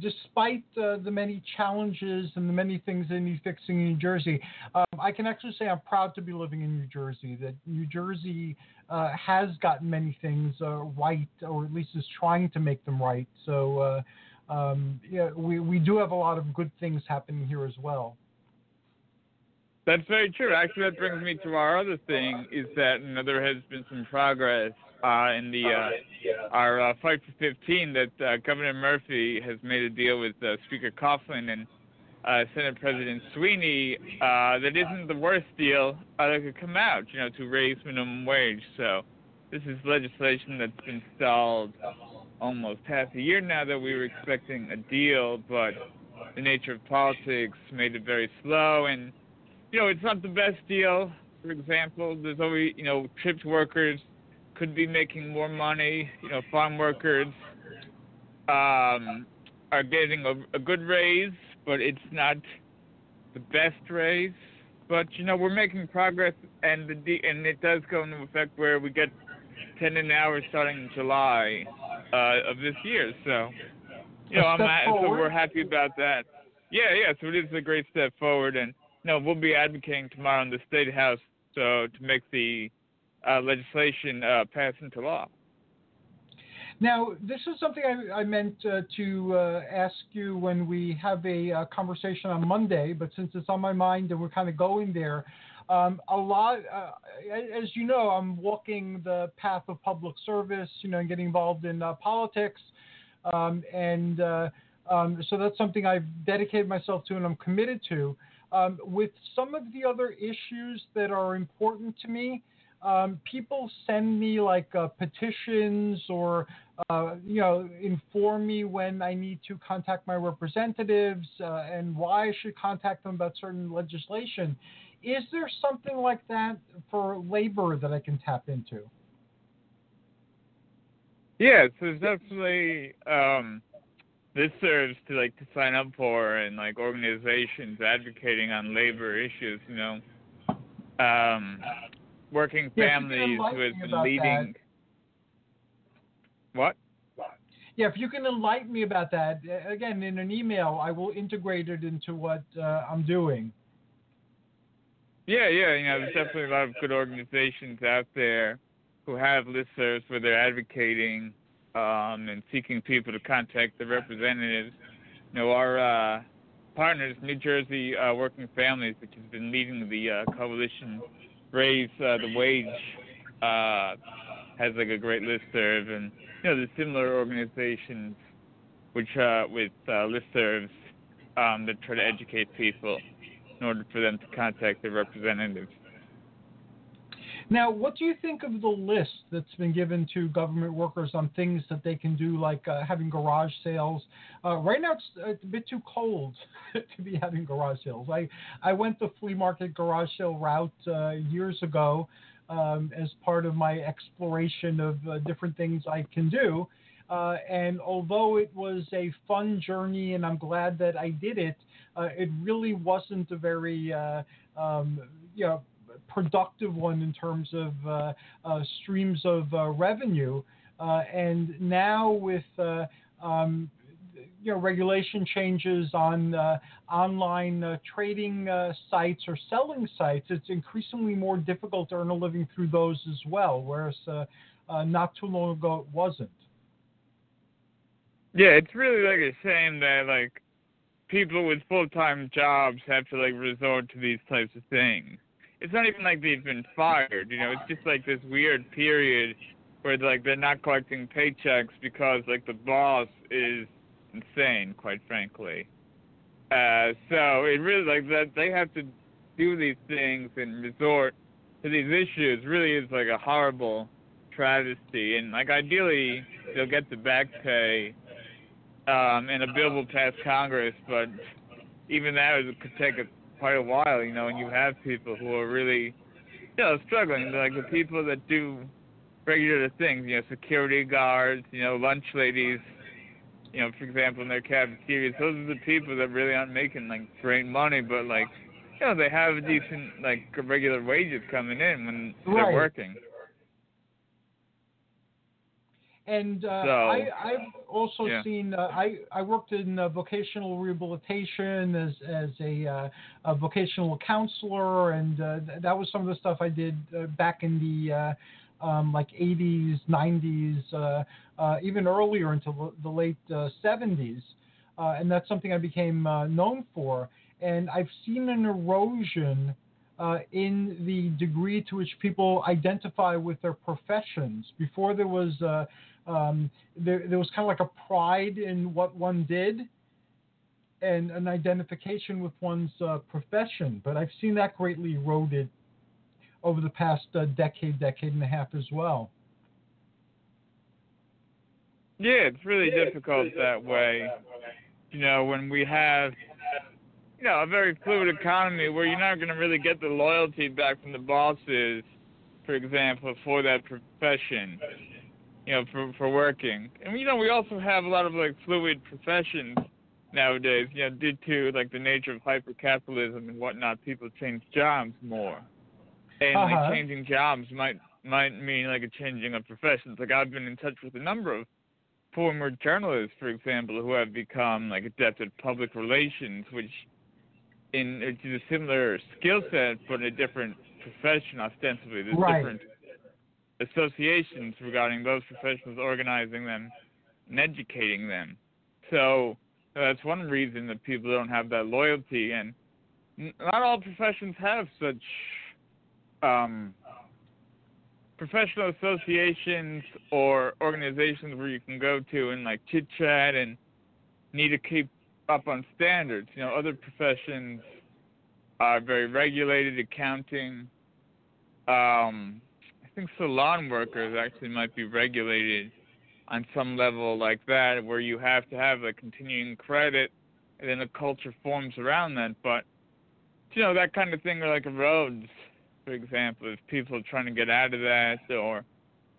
despite uh, the many challenges and the many things they need fixing in New Jersey, um, I can actually say I'm proud to be living in New Jersey. That New Jersey uh, has gotten many things uh, right, or at least is trying to make them right. So, uh, um, yeah, we, we do have a lot of good things happening here as well. That's very true. Actually, that brings me to our other thing: is that you know, there has been some progress uh, in the uh, our uh, fight for 15 that uh, Governor Murphy has made a deal with uh, Speaker Coughlin and uh, Senate President Sweeney that isn't the worst deal that could come out, you know, to raise minimum wage. So this is legislation that's been stalled almost half a year now that we were expecting a deal, but the nature of politics made it very slow and you know, it's not the best deal. For example, there's always, you know, tripped workers could be making more money. You know, farm workers um, are getting a, a good raise, but it's not the best raise. But you know, we're making progress, and the and it does go into effect where we get ten an hour starting in July uh, of this year. So, you know, I'm at, so we're happy about that. Yeah, yeah. So it is a great step forward, and know, we'll be advocating tomorrow in the state house so to make the uh, legislation uh, pass into law. Now, this is something I, I meant uh, to uh, ask you when we have a uh, conversation on Monday, but since it's on my mind and we're kind of going there, um, a lot, uh, as you know, I'm walking the path of public service, you know, and getting involved in politics, um, and um, so that's something I've dedicated myself to and I'm committed to. Um, with some of the other issues that are important to me, um, people send me like uh, petitions or uh, you know inform me when I need to contact my representatives uh, and why I should contact them about certain legislation. Is there something like that for labor that I can tap into? Yes, there's definitely um, listservs to like to sign up for and like organizations advocating on labor issues. You know, um, working families yeah, who have been leading. That. What? Yeah, if you can enlighten me about that, again, in an email, I will integrate it into what uh, I'm doing. Yeah, yeah, you know, there's definitely a lot of good organizations out there who have listservs where they're advocating um, and seeking people to contact the representatives. You know, our uh, partners, New Jersey uh, Working Families, which has been leading the uh, coalition raise uh, the wage, uh, has like a great listserv, and you know, there's similar organizations which uh, with uh, listservs um, that try to educate people in order for them to contact their representatives. Now, what do you think of the list that's been given to government workers on things that they can do, like uh, having garage sales? Uh, right now, it's, it's, a bit too cold *laughs* to be having garage sales. I, I went the flea market garage sale route uh, years ago um, as part of my exploration of uh, different things I can do. Uh, and although it was a fun journey and I'm glad that I did it, uh, it really wasn't a very, um, you know, productive one in terms of uh, uh, streams of uh, revenue. and now with um, you know regulation changes on uh, online uh, trading uh, sites or selling sites, it's increasingly more difficult to earn a living through those as well. Whereas not too long ago it wasn't. Yeah, it's really like a shame that like people with full time jobs have to like resort to these types of things it's not even like they've been fired. You know, it's just like this weird period where like they're not collecting paychecks because like the boss is insane, quite frankly. Uh, so it really like that they have to do these things and resort to these issues really is like a horrible travesty. And like ideally they'll get the back pay um, and a bill will pass Congress, but even that could take a quite a while, you know, and you have people who are really, you know, struggling. Like the people that do regular things, you know, security guards, you know, lunch ladies, you know, for example, in their cafeterias. Those are the people that really aren't making like great money, but like, you know, they have decent like regular wages coming in when right. they're working. And uh, So- I, I've also Yeah. seen. Uh, I I worked in uh, vocational rehabilitation as as a, uh, a vocational counselor, and uh, th- that was some of the stuff I did uh, back in the uh, um, like 80s, 90s, uh, uh, even earlier into the- the late uh, 70s, uh, and that's something I became uh, known for. And I've seen an erosion uh, in the degree to which people identify with their professions. Before there was uh, um, there, there was kind of like a pride in what one did and an identification with one's uh, profession. But I've seen that greatly eroded over the past uh, decade, decade and a half as well. Yeah, it's really difficult that way. You know, when we have, you know, a very fluid economy where you're not going to really get the loyalty back from the bosses, for example, for that profession, you know, for for working. And you know, we also have a lot of like fluid professions nowadays. You know, due to like the nature of hypercapitalism and whatnot, people change jobs more, and Uh-huh. like changing jobs might might mean like a changing of professions. Like I've been in touch with a number of former journalists, for example, who have become like adept at public relations, which in it's a similar skill set but in a different profession ostensibly. There's Right. different associations regarding those professionals organizing them and educating them. So that's one reason that people don't have that loyalty and not all professions have such um professional associations or organizations where you can go to and like chit chat and need to keep up on standards. You know, other professions are very regulated, accounting. Um, think salon workers actually might be regulated on some level like that, where you have to have a continuing credit, and then a culture forms around that. But you know, that kind of thing or like erodes for example, if people are trying to get out of that or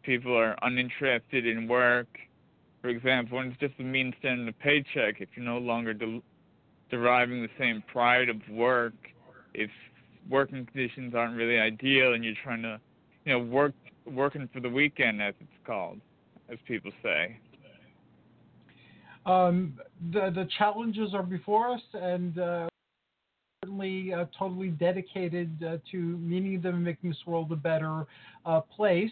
people are uninterested in work, for example, when it's just a means to earn a paycheck, if you're no longer del- deriving the same pride of work, if working conditions aren't really ideal and you're trying to, you know, work working for the weekend as it's called, as people say. Um, the the challenges are before us, and uh, certainly uh, totally dedicated uh, to meeting them making this world a better uh, place.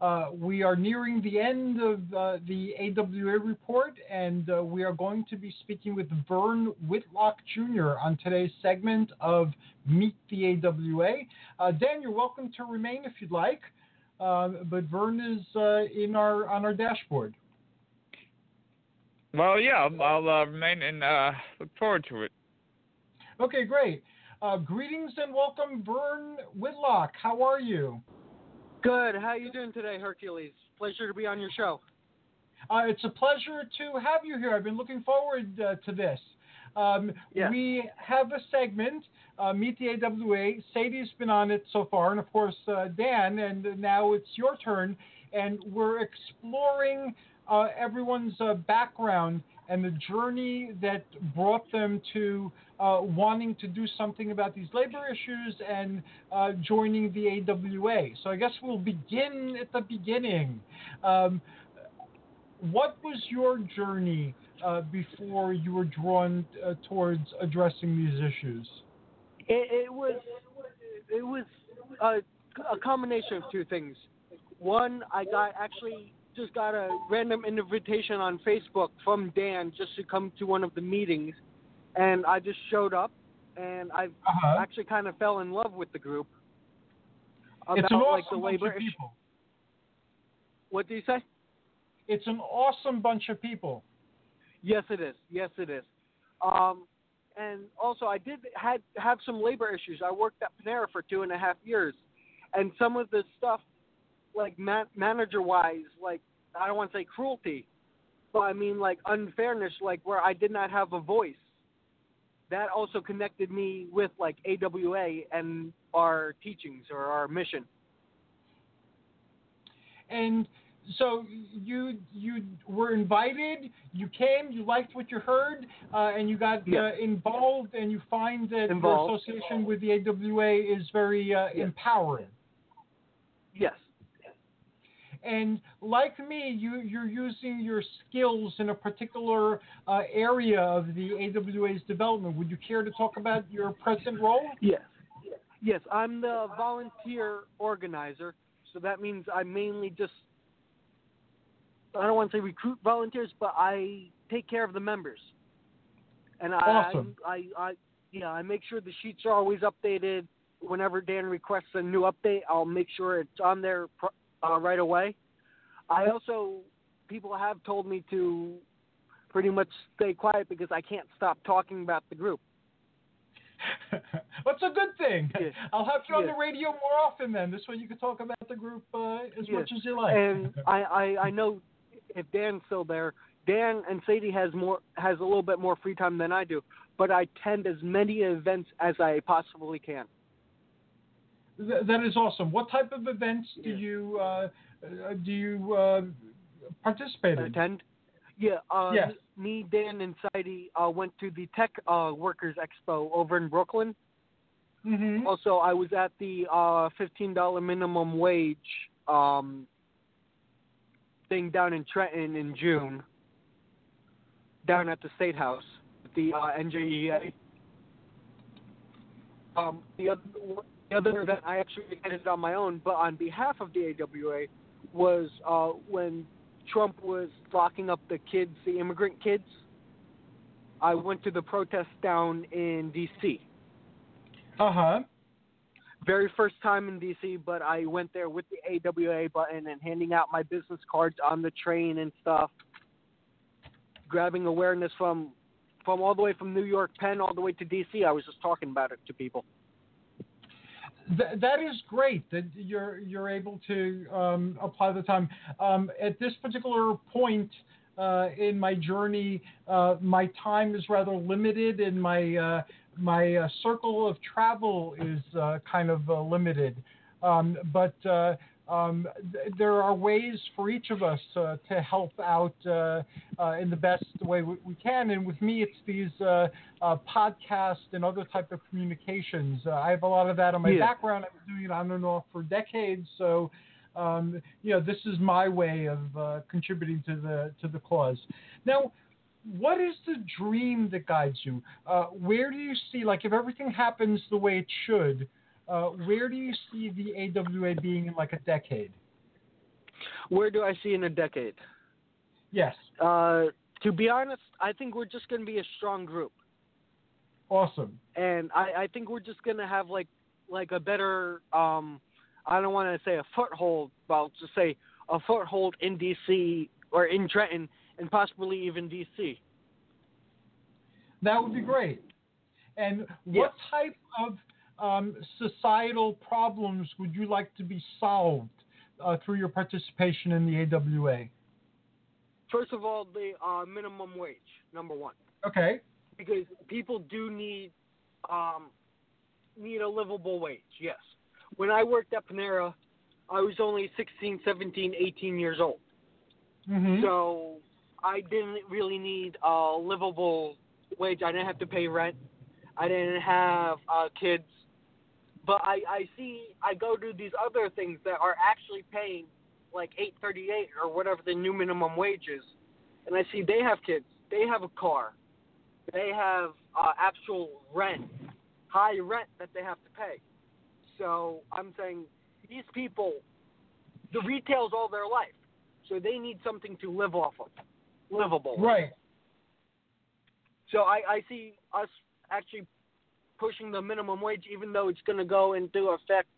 Uh, we are nearing the end of uh, the AWA report, and uh, we are going to be speaking with Vern Whitlock Jr. on today's segment of Meet the AWA. Uh, Dan, you're welcome to remain if you'd like, uh, but Vern is uh, in our on our dashboard. Well, yeah, I'll, I'll uh, remain and uh, look forward to it. Okay, great. Uh, greetings and welcome, Vern Whitlock. How are you? Good. How are you doing today, Hercules? Pleasure to be on your show. Uh, it's a pleasure to have you here. I've been looking forward uh, to this. Um, Yeah. We have a segment, uh, Meet the AWA. Sadie's been on it so far, and of course, uh, Dan, and now it's your turn. And we're exploring uh, everyone's uh, background and the journey that brought them to uh, wanting to do something about these labor issues and uh, joining the AWA. So I guess we'll begin at the beginning. Um, what was your journey uh, before you were drawn uh, towards addressing these issues? It, it was it was a, a combination of two things. One, I got actually just got a random invitation on Facebook from Dan just to come to one of the meetings, and I just showed up, and I Uh-huh. actually kind of fell in love with the group. About It's an awesome like the bunch labor of issue. people. What do you say? It's an awesome bunch of people. Yes, it is. Yes, it is. Um, and also, I did had have some labor issues. I worked at Panera for two and a half years, and some of the stuff, like ma- manager-wise, like I don't want to say cruelty, but I mean like unfairness, like where I did not have a voice. That also connected me with like AWA and our teachings or our mission. And so you you were invited, you came, you liked what you heard, uh, and you got uh, involved, and you find that Involved. your association with the AWA is very uh, Yes. empowering. Yes. And like me, you you're using your skills in a particular uh, area of the AWA's development. Would you care to talk about your present role? Yes. Yes, I'm the volunteer organizer, so that means I mainly just I don't want to say recruit volunteers, but I take care of the members. And Awesome. I, I, I, yeah, I make sure the sheets are always updated. Whenever Dan requests a new update, I'll make sure it's on there uh, right away. I also, people have told me to pretty much stay quiet because I can't stop talking about the group. *laughs* What's a good thing? Yeah. I'll have you on Yeah. the radio more often then. This way you can talk about the group uh, as Yeah. much as you like. And I, I, I know if Dan's still there, Dan and Sadie has more has a little bit more free time than I do, but I attend as many events as I possibly can. Th- that is awesome. What type of events do Yeah. you uh, do you uh, participate in? Attend. Yeah, uh, Yes. me, Dan, and Sadie uh, went to the Tech uh, Workers Expo over in Brooklyn. Mm-hmm. Also, I was at the uh, fifteen dollar minimum wage um, thing down in Trenton in June, down at the State House, the uh, NJEA. Um, the other the other event I actually attended on my own, but on behalf of the AWA, was uh, when Trump was locking up the kids, the immigrant kids. I went to the protest down in D.C. Uh huh. very first time in DC, but I went there with the AWA button and handing out my business cards on the train and stuff, grabbing awareness from from all the way from New York Penn all the way to DC. I was just talking about it to people. Th- that is great that you're you're able to um, apply the time. Um, at this particular point uh, in my journey, uh, my time is rather limited, and my uh, my uh, circle of travel is uh, kind of uh, limited. Um, but um, th- there are ways for each of us uh, to help out uh, uh, in the best way we, we can. And with me, it's these uh, uh, podcasts and other type of communications. Uh, I have a lot of that on my Yeah. background. I've been doing it on and off for decades. So, um, you know, this is my way of uh, contributing to the to the cause. Now, what is the dream that guides you? Uh, where do you see, like, if everything happens the way it should, uh, where do you see the AWA being in like a decade? Where do I see in a decade? Yes, Uh, to be honest, I think we're just going to be a strong group, awesome. and I, I think we're just going to have like like a better. Um, I don't want to say a foothold, but I'll just say a foothold in DC or in Trenton and possibly even DC. That would be great. And what type of um, societal problems would you like to be solved uh, through your participation in the AWA? First of all, the uh, minimum wage, number one, Okay. because people do need um, need a livable wage. Yes. When I worked at Panera, I was only 16, 17, 18 years old, Mm-hmm. so I didn't really need a livable wage. I didn't have to pay rent. I didn't have uh, kids. But I, I see I go to these other things that are actually paying like eight thirty eight or whatever the new minimum wage is, and I see they have kids, they have a car, they have uh, actual rent, high rent that they have to pay. So I'm saying these people, the retail's all their life, so they need something to live off of, livable. Right. So I, I see us actually pushing the minimum wage, even though it's going to go into effect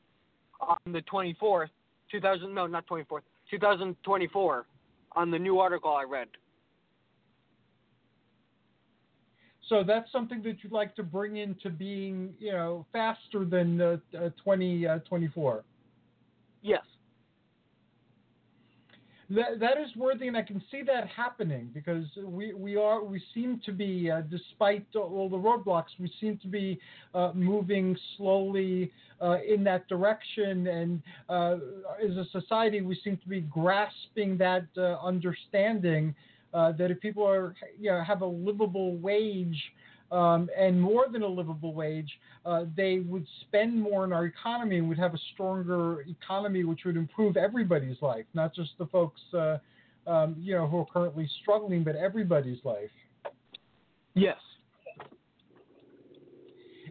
on the 24th, 2000. No, not 24th, 2024, on the new article I read. So that's something that you'd like to bring into being, you know, faster than uh, uh, 2024. Yes. That, that is worthy, and I can see that happening because we, we are we seem to be, uh, despite all the roadblocks, we seem to be uh, moving slowly uh, in that direction. And uh, as a society, we seem to be grasping that uh, understanding uh, that if people are you know have a livable wage, um, and more than a livable wage, uh, they would spend more in our economy and would have a stronger economy, which would improve everybody's life, not just the folks uh, um, you know who are currently struggling, but everybody's life. Yes.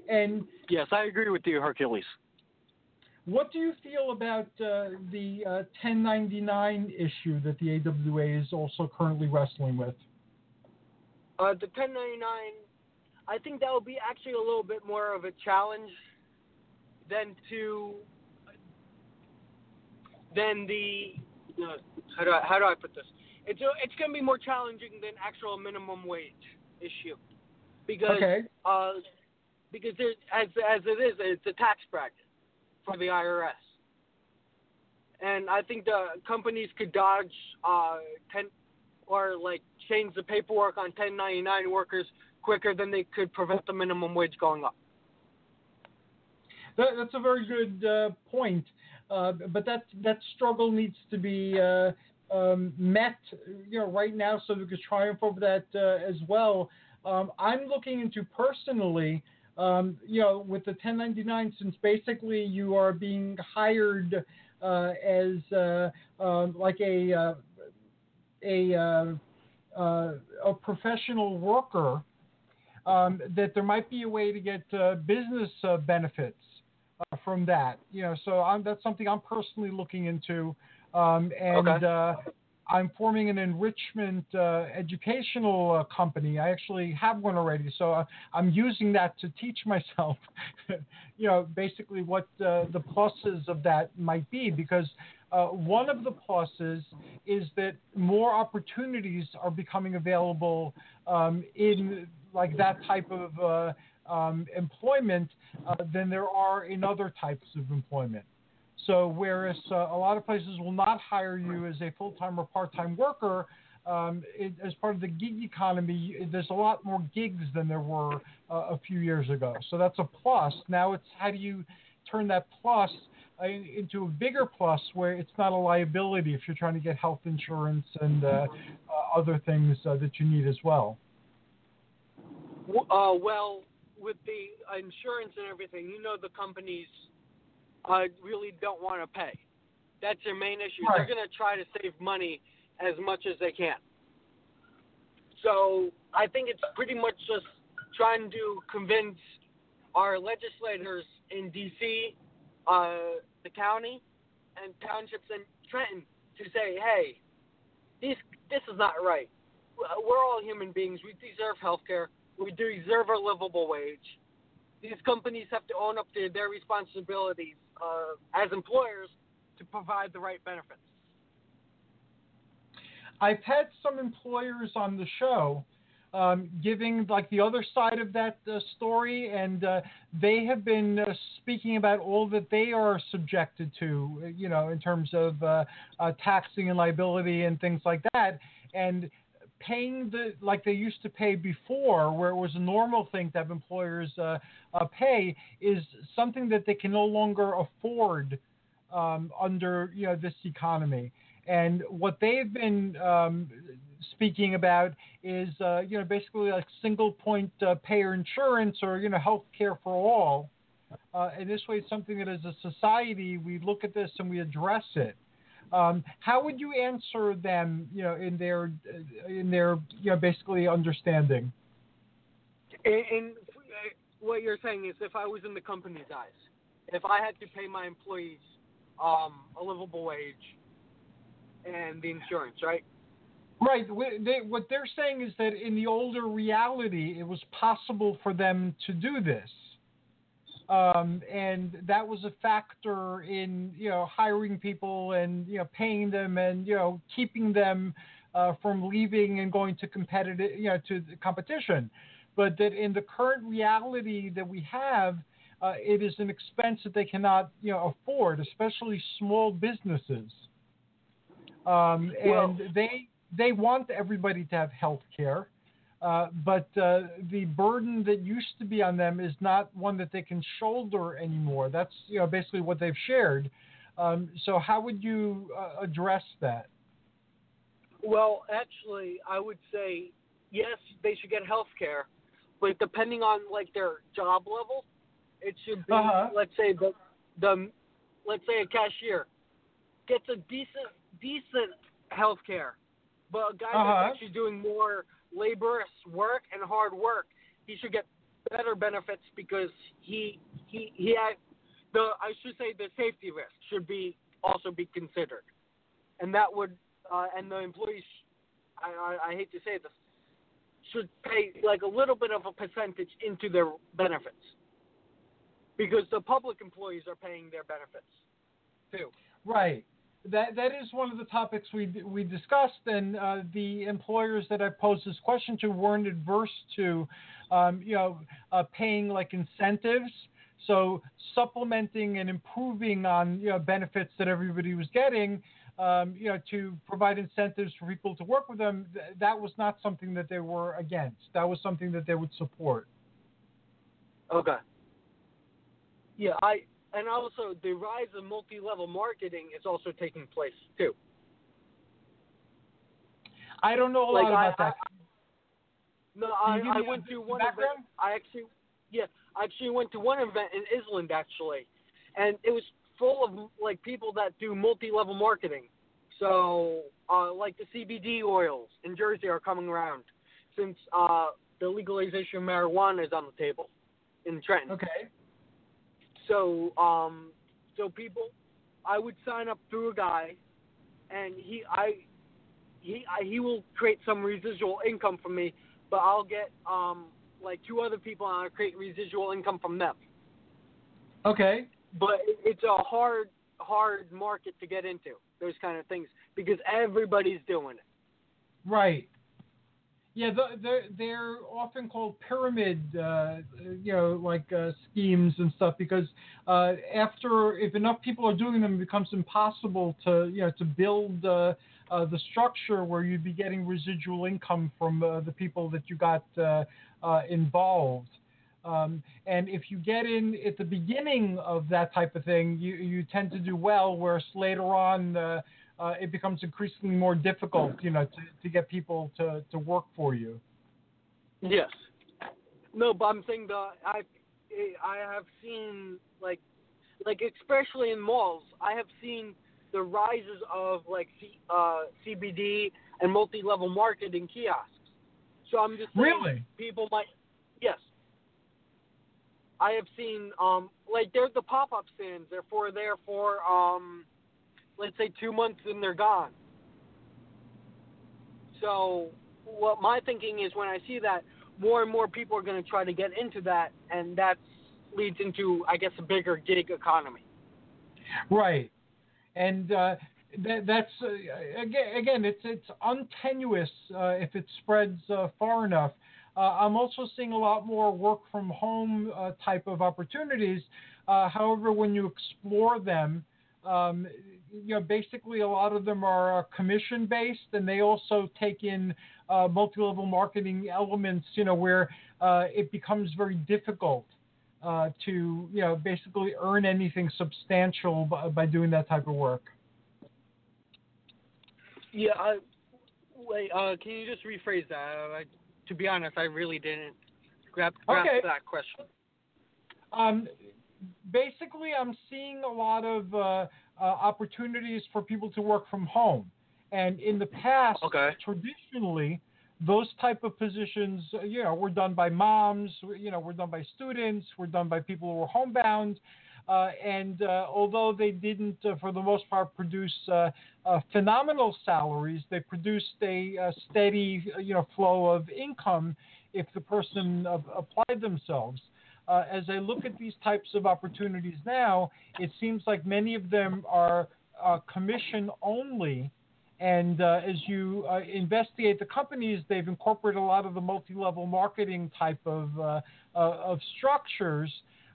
And yes, I agree with you, Hercules. What do you feel about uh, the uh, 1099 issue that the AWA is also currently wrestling with? Uh, the 1099, I think that would be actually a little bit more of a challenge than to than the uh, how do I how do I put this? It's a, it's going to be more challenging than actual minimum wage issue because okay. uh, because there, as as it is, it's a tax bracket for the IRS. And I think the companies could dodge uh, ten or like change the paperwork on 1099 workers quicker than they could prevent the minimum wage going up. That, that's a very good uh, point. Uh, but that that struggle needs to be uh, um, met, you know, right now, so we can triumph over that uh, as well. Um, I'm looking into personally um, you know, with the 1099, since basically you are being hired uh, as uh, um, like a a a professional worker, um, that there might be a way to get uh, business benefits from that. You know, so I'm, that's something I'm personally looking into, um, and okay. I'm forming an enrichment uh, educational uh, company. I actually have one already, so uh, I'm using that to teach myself, *laughs* you know, basically what uh, the pluses of that might be. Because uh, one of the pluses is that more opportunities are becoming available um, in like that type of uh, um, employment than there are in other types of employment. So whereas uh, a lot of places will not hire you as a full-time or part-time worker, um, it, as part of the gig economy, there's a lot more gigs than there were uh, a few years ago. So that's a plus. Now it's how do you turn that plus uh, into a bigger plus where it's not a liability if you're trying to get health insurance and uh, uh, other things uh, that you need as well. Well, with the insurance and everything, you know the companies uh, really don't want to pay. That's their main issue. Right. They're going to try to save money as much as they can. So I think it's pretty much just trying to convince our legislators in D.C., uh, the county, and townships in Trenton to say, hey, this this is not right. We're all human beings. We deserve health care. We deserve a livable wage. These companies have to own up to their responsibilities uh, as employers to provide the right benefits. I've had some employers on the show um, giving like the other side of that uh, story, and uh, they have been uh, speaking about all that they are subjected to, you know, in terms of uh, uh, taxing and liability and things like that, and paying the like they used to pay before, where it was a normal thing to have employers uh, uh, pay, is something that they can no longer afford um, under you know this economy. And what they've been um, speaking about is uh, you know basically like single point uh, payer insurance or you know health care for all. Uh, and this way, it's something that as a society we look at this and we address it. Um, how would you answer them, you know, in their in their you know basically understanding? And, and what you're saying is, if I was in the company's eyes, if I had to pay my employees um, a livable wage and the insurance, right? Right. They, what they're saying is that in the older reality, it was possible for them to do this. Um, and that was a factor in you know hiring people and you know paying them and you know keeping them uh, from leaving and going to competitive you know to competition, but that in the current reality that we have, uh, it is an expense that they cannot you know afford, especially small businesses. Um, and well, they they want everybody to have health care. Uh, but uh, the burden that used to be on them is not one that they can shoulder anymore. That's you know basically what they've shared. Um, so how would you uh, address that? Well, actually, I would say yes, they should get health care, but depending on like their job level, it should be. Uh-huh. Let's say the the let's say a cashier gets a decent decent health care, but a guy Uh-huh. that's actually doing more laborious work and hard work, he should get better benefits because he he he had the I should say the safety risk should be also be considered, and that would uh, and the employees I, I I hate to say this should pay like a little bit of a percentage into their benefits because the public employees are paying their benefits too. Right. That that is one of the topics we we discussed, and uh, the employers that I posed this question to weren't adverse to, um, you know, uh, paying like incentives. So supplementing and improving on you know benefits that everybody was getting, um, you know, to provide incentives for people to work with them. Th- that was not something that they were against. That was something that they would support. Okay. Yeah, I and also the rise of multi-level marketing is also taking place too. I don't know a Like, lot I- about that. No, Can I, I went to one background? event. I actually, yeah, I actually went to one event in Iselin actually, and it was full of like people that do multi-level marketing. So, uh, like the CBD oils in Jersey are coming around since uh, the legalization of marijuana is on the table in Trenton. Okay. So, um, so people, I would sign up through a guy, and he, I, he, I, he will create some residual income for me, but I'll get um like two other people, and I'll create residual income from them. Okay. But it's a hard, hard market to get into those kind of things because everybody's doing it. Right. Yeah, the, they're they're often called pyramid, uh, you know, like uh, schemes and stuff because uh, after if enough people are doing them, it becomes impossible to you know to build uh, uh, the structure where you'd be getting residual income from uh, the people that you got involved. Um, and if you get in at the beginning of that type of thing, you you tend to do well. Whereas later on, uh, uh, it becomes increasingly more difficult, you know, to, to get people to, to work for you. Yes. No, but I'm saying the I I have seen like like especially in malls, I have seen the rises of like C, uh, CBD and multi-level marketing kiosks. So I'm just Really? people might yes. I have seen um like they're the pop-up stands. They're for there for um let's say two months and they're gone. So what my thinking is when I see that more and more people are going to try to get into that, and that leads into I guess a bigger gig economy. Right. And uh, that, that's uh, again, again, it's it's untenuous uh, if it spreads uh, far enough. Uh, I'm also seeing a lot more work from home uh, type of opportunities. Uh, however, when you explore them, um, you know, basically a lot of them are uh, commission based, and they also take in uh, multi-level marketing elements. You know, where uh, it becomes very difficult to, you know, basically earn anything substantial by, by doing that type of work. Yeah. I, wait. Can you just rephrase that? I, to be honest, I really didn't grab, grasp Okay. that question. Um, basically, I'm seeing a lot of uh, uh, opportunities for people to work from home, and in the past, Okay. traditionally, those type of positions, uh, you know, were done by moms, you know, were done by students, were done by people who were homebound. Uh, and uh, although they didn't, uh, for the most part, produce phenomenal salaries, they produced a, uh steady, you know, flow of income if the person applied themselves. Uh, as I look at these types of opportunities now, it seems like many of them are uh, commission only. And uh, as you investigate the companies, they've incorporated a lot of the multi-level marketing type of of structures.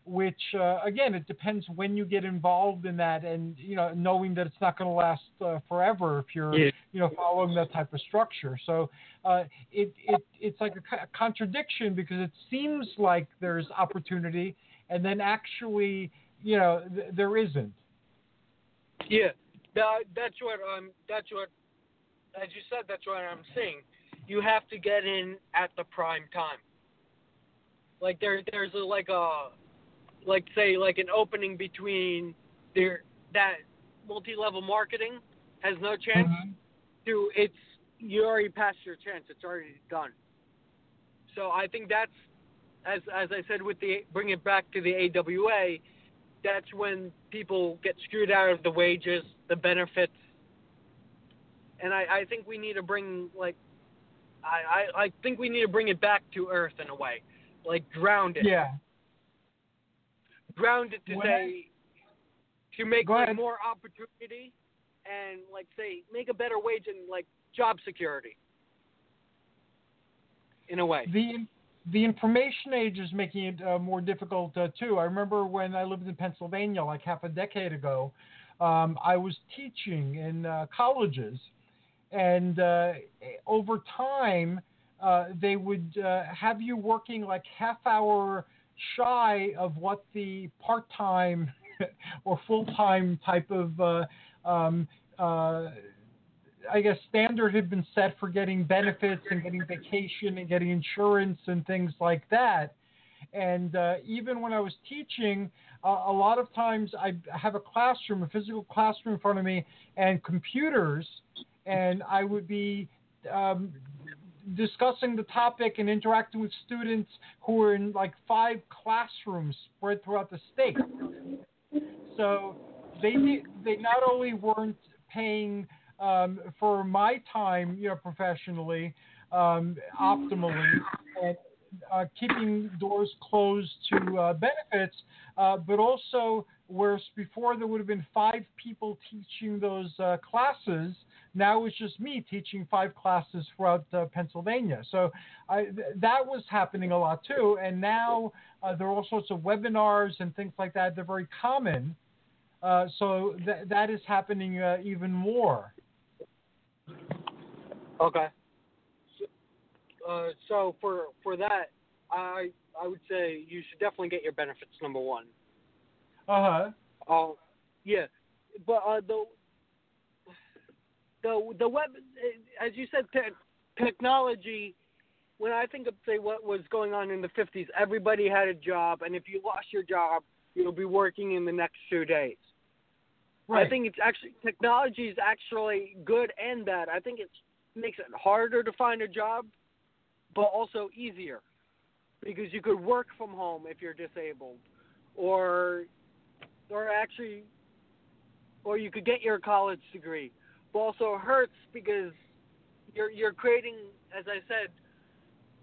Which uh, again, it depends when you get involved in that, and you know, knowing that it's not going to last uh, forever if you're Yeah. you know following that type of structure. So uh, it it it's like a, co- contradiction because it seems like there's opportunity, and then actually you know th- there isn't. Yeah, that, that's what I'm. That's what, as you said, that's what I'm saying. You have to get in at the prime time. like there there's a, like a like say like an opening between there that multi-level marketing has no chance mm-hmm. to it's you already passed your chance. It's already done. So I think that's as as I said with the bring it back to the AWA, that's when people get screwed out of the wages, the benefits, and I, I think we need to bring like I, I I think we need to bring it back to earth in a way, like ground it, Yeah. Ground it to say to make like, more opportunity and like say make a better wage and like job security in a way. The the information age is making it uh, more difficult uh, too. I remember when I lived in Pennsylvania, like half a decade ago, um, I was teaching in uh, colleges, and uh, over time uh, they would uh, have you working like half hour shy of what the part time *laughs* or full time type of uh, um, uh, I guess standard had been set for getting benefits and getting vacation and getting insurance and things like that. And uh, even when I was teaching, uh, a lot of times I have a classroom, a physical classroom in front of me, and computers, and I would be um, discussing the topic and interacting with students who were in like five classrooms spread throughout the state. So they they not only weren't paying um, for my time, you know, professionally, um, optimally, and uh, keeping doors closed to uh, benefits, uh, but also whereas before there would have been five people teaching those uh, classes, now it's just me teaching five classes throughout uh, Pennsylvania. So I, th- that was happening a lot too, and now uh, there are all sorts of webinars and things like that. They're very common. Uh, so th- that is happening uh, even more. Okay. So, uh, so for for that, I I would say you should definitely get your benefits number one. Uh huh. Uh, yeah, but uh, the the the web, as you said, te- technology. When I think of say what was going on in the '50s, everybody had a job, and if you lost your job, you'll be working in the next two days. Right. I think it's actually technology is actually good and bad. I think it makes it harder to find a job, but also easier because you could work from home if you're disabled, or or actually, or you could get your college degree. But also hurts because you're you're creating, as I said,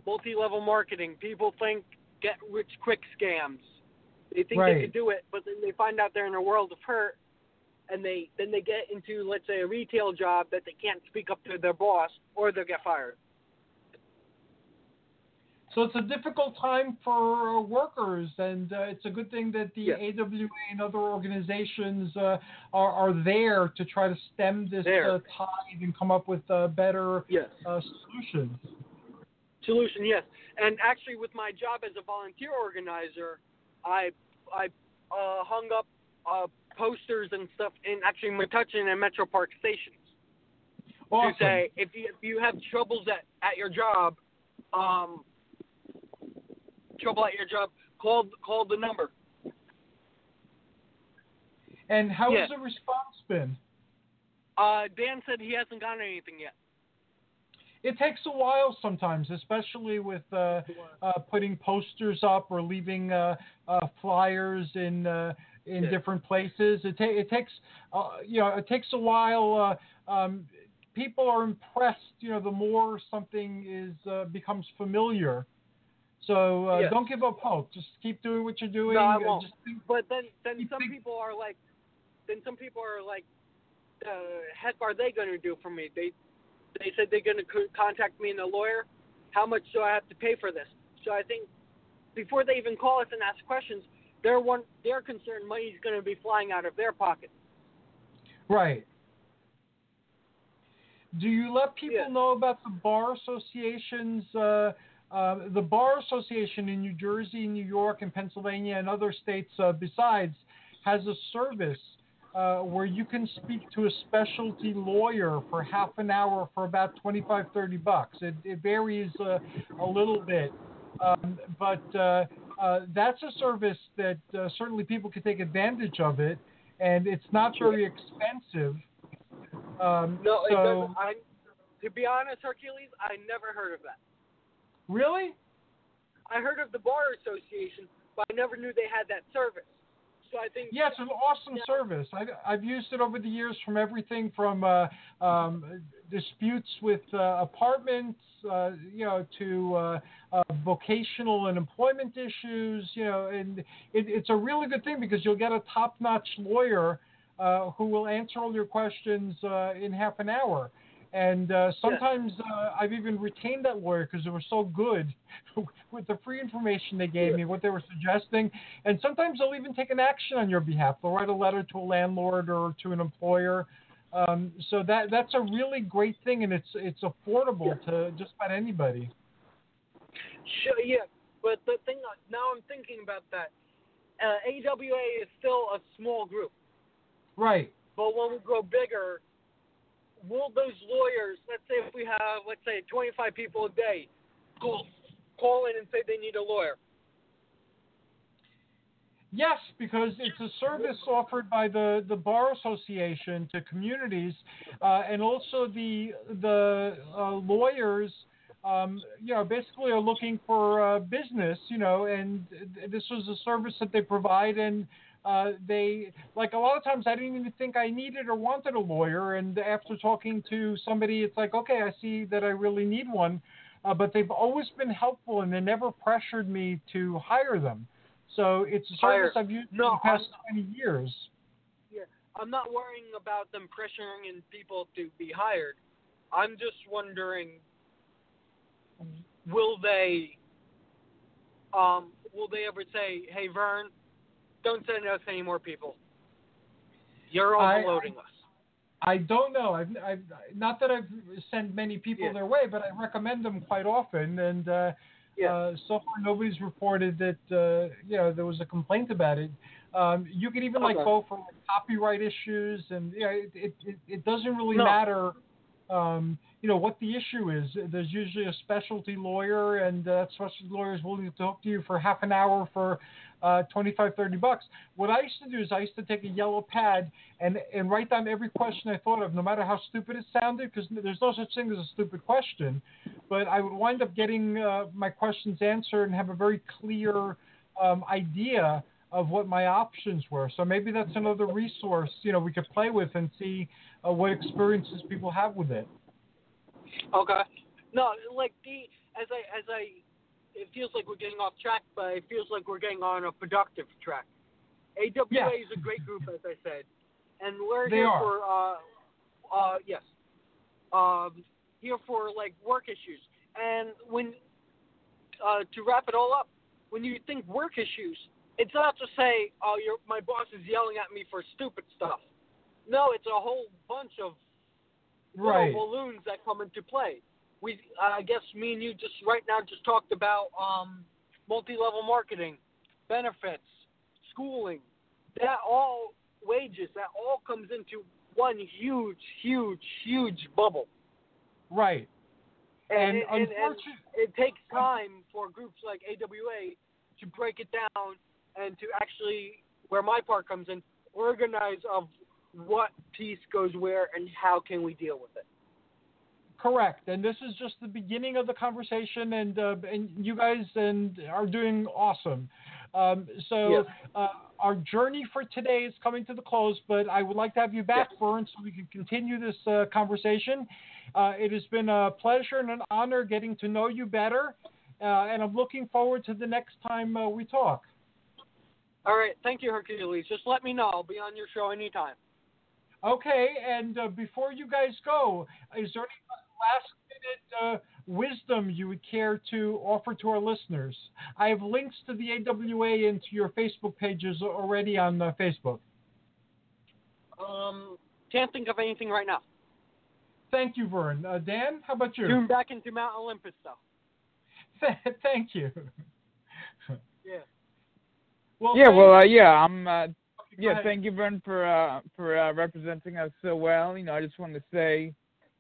multi-level marketing. People think get rich quick scams. They think Right. they could do it, but then they find out they're in a world of hurt, and they then they get into let's say a retail job that they can't speak up to their boss, or they'll get fired. So it's a difficult time for uh, workers, and uh, it's a good thing that the Yes. AWA and other organizations uh, are, are there to try to stem this uh, tide and come up with uh, better Yes. uh, solutions. Solution, yes. And actually, with my job as a volunteer organizer, I I uh, hung up uh, posters and stuff in actually Metuchen and Metro Park stations Awesome. to say if you if you have troubles at at your job, um, trouble at your job, call call the number. And how has the response been? Uh, Dan said he hasn't gotten anything yet. It takes a while sometimes, especially with uh, uh, putting posters up or leaving uh, uh, flyers in uh, in Yeah. different places. It, ta- it takes uh, you know it takes a while. Uh, um, people are impressed. You know, the more something is uh, becomes familiar. So uh, Yes. don't give up hope. Just keep doing what you're doing. No, I Uh, won't. think- But then, then some think- people are like, then some people are like, the heck are they going to do for me? They, they said they're going to co- contact me and a lawyer. How much do I have to pay for this? So I think before they even call us and ask questions, they're one, they're concerned money's going to be flying out of their pocket. Right. Do you let people Yeah. know about the bar associations? Uh, uh, the bar association in New Jersey, New York, and Pennsylvania, and other states uh, besides, has a service uh, where you can speak to a specialty lawyer for half an hour for about 25, 30 bucks. It, it varies uh, a little bit. Um, but uh, uh, that's a service that uh, certainly people can take advantage of it, and it's not very expensive. Um, No, so to be honest, Hercules, I never heard of that. Really, I heard of the Bar Association, but I never knew they had that service. So I think yeah, it's an awesome Yeah. service. I, I've used it over the years from everything from uh, um, disputes with uh, apartments, uh, you know, to uh, uh, vocational and employment issues. You know, and it, it's a really good thing because you'll get a top-notch lawyer uh, who will answer all your questions uh, in half an hour. And uh, sometimes uh, I've even retained that lawyer because they were so good *laughs* with the free information they gave me, what they were suggesting. And sometimes they'll even take an action on your behalf. They'll write a letter to a landlord or to an employer. Um, so that that's a really great thing, and it's it's affordable to just about anybody. Sure, yeah, but the thing now I'm thinking about that. Uh, AWA is still a small group, Right. but when we grow bigger, will those lawyers, let's say if we have, let's say 25 people a day, call call in and say they need a lawyer? Yes, because it's a service offered by the, the bar association to communities, uh, and also the the uh, lawyers, um, you know, basically are looking for uh, business, you know, and this was a service that they provide, and uh, they like a lot of times I didn't even think I needed or wanted a lawyer, and after talking to somebody, it's like, okay, I see that I really need one, uh, but they've always been helpful, and they never pressured me to hire them. So it's a service Hire. I've used No, for the past I'm- 20 years. Yeah, I'm not worrying about them pressuring in people to be hired. I'm just wondering, will they, um, will they ever say, "Hey, Vern, don't send us any more people. You're I- overloading us." I don't know. I've, I've not that I've sent many people Yeah. their way, but I recommend them quite often. And uh, Yeah. uh, so far, nobody's reported that uh, you know there was a complaint about it. Um, you could even like go for like, copyright issues, and you know, it, it, it, it doesn't really No. matter. Um, you know what the issue is. There's usually a specialty lawyer, and uh, that specialty lawyer is willing to talk to you for half an hour for uh, 25, 30 bucks. What I used to do is I used to take a yellow pad and and write down every question I thought of, no matter how stupid it sounded, because there's no such thing as a stupid question. But I would wind up getting uh, my questions answered and have a very clear um, idea of what my options were. So maybe that's another resource you know we could play with and see uh, what experiences people have with it. Okay. No, like the as I as I, it feels like we're getting off track, but it feels like we're getting on a productive track. AWA Yeah. is a great group, as I said, and we're They here are. for uh, uh, yes, um, here for like work issues. And when uh, to wrap it all up, when you think work issues, it's not to say, oh, your my boss is yelling at me for stupid stuff. No, it's a whole bunch of Right. balloons that come into play. We, uh, I guess, me and you just right now just talked about um, multi-level marketing, benefits, schooling, that all wages, that all comes into one huge, huge, huge bubble. Right. And, it- and, and it takes time for groups like AWA to break it down and to actually, where my part comes in, organize of what piece goes where and how can we deal with it. Correct, and this is just the beginning of the conversation, and uh, and you guys and are doing awesome. Um, so uh, our journey for today is coming to the close, but I would like to have you back, Vern, so we can continue this uh, conversation. Uh, it has been a pleasure and an honor getting to know you better, uh, and I'm looking forward to the next time uh, we talk. All right, thank you, Hercules. Just let me know. I'll be on your show anytime. Okay, and uh, before you guys go, is there any last minute uh, wisdom you would care to offer to our listeners? I have links to the AWA and to your Facebook pages already on uh, Facebook. Um, can't think of anything right now. Thank you, Vern. Uh, Dan, how about you? Tune back into Mount Olympus, though. *laughs* Thank you. Yeah. Well, yeah, well, uh, yeah, I'm. Uh, yeah, thank you, Vern, for uh, for uh, representing us so well. You know, I just wanted to say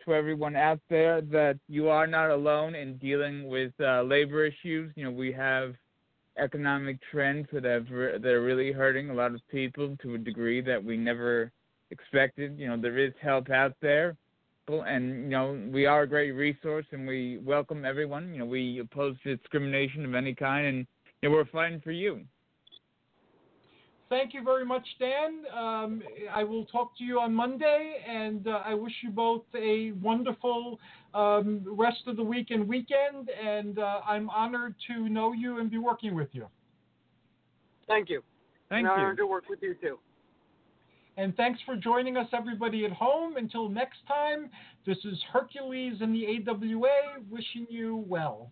to everyone out there that you are not alone in dealing with uh, labor issues. You know, we have economic trends that have re- that are really hurting a lot of people to a degree that we never expected. You know, there is help out there, and you know, we are a great resource, and we welcome everyone. You know, we oppose discrimination of any kind, and you know, we're fighting for you thank you very much, Dan. Um, I will talk to you on Monday, and uh, I wish you both a wonderful um, rest of the week and weekend. And uh, I'm honored to know you and be working with you. Thank you. Thank An you. honor to work with you too. And thanks for joining us, everybody at home. Until next time, this is Hercules and the AWA wishing you well.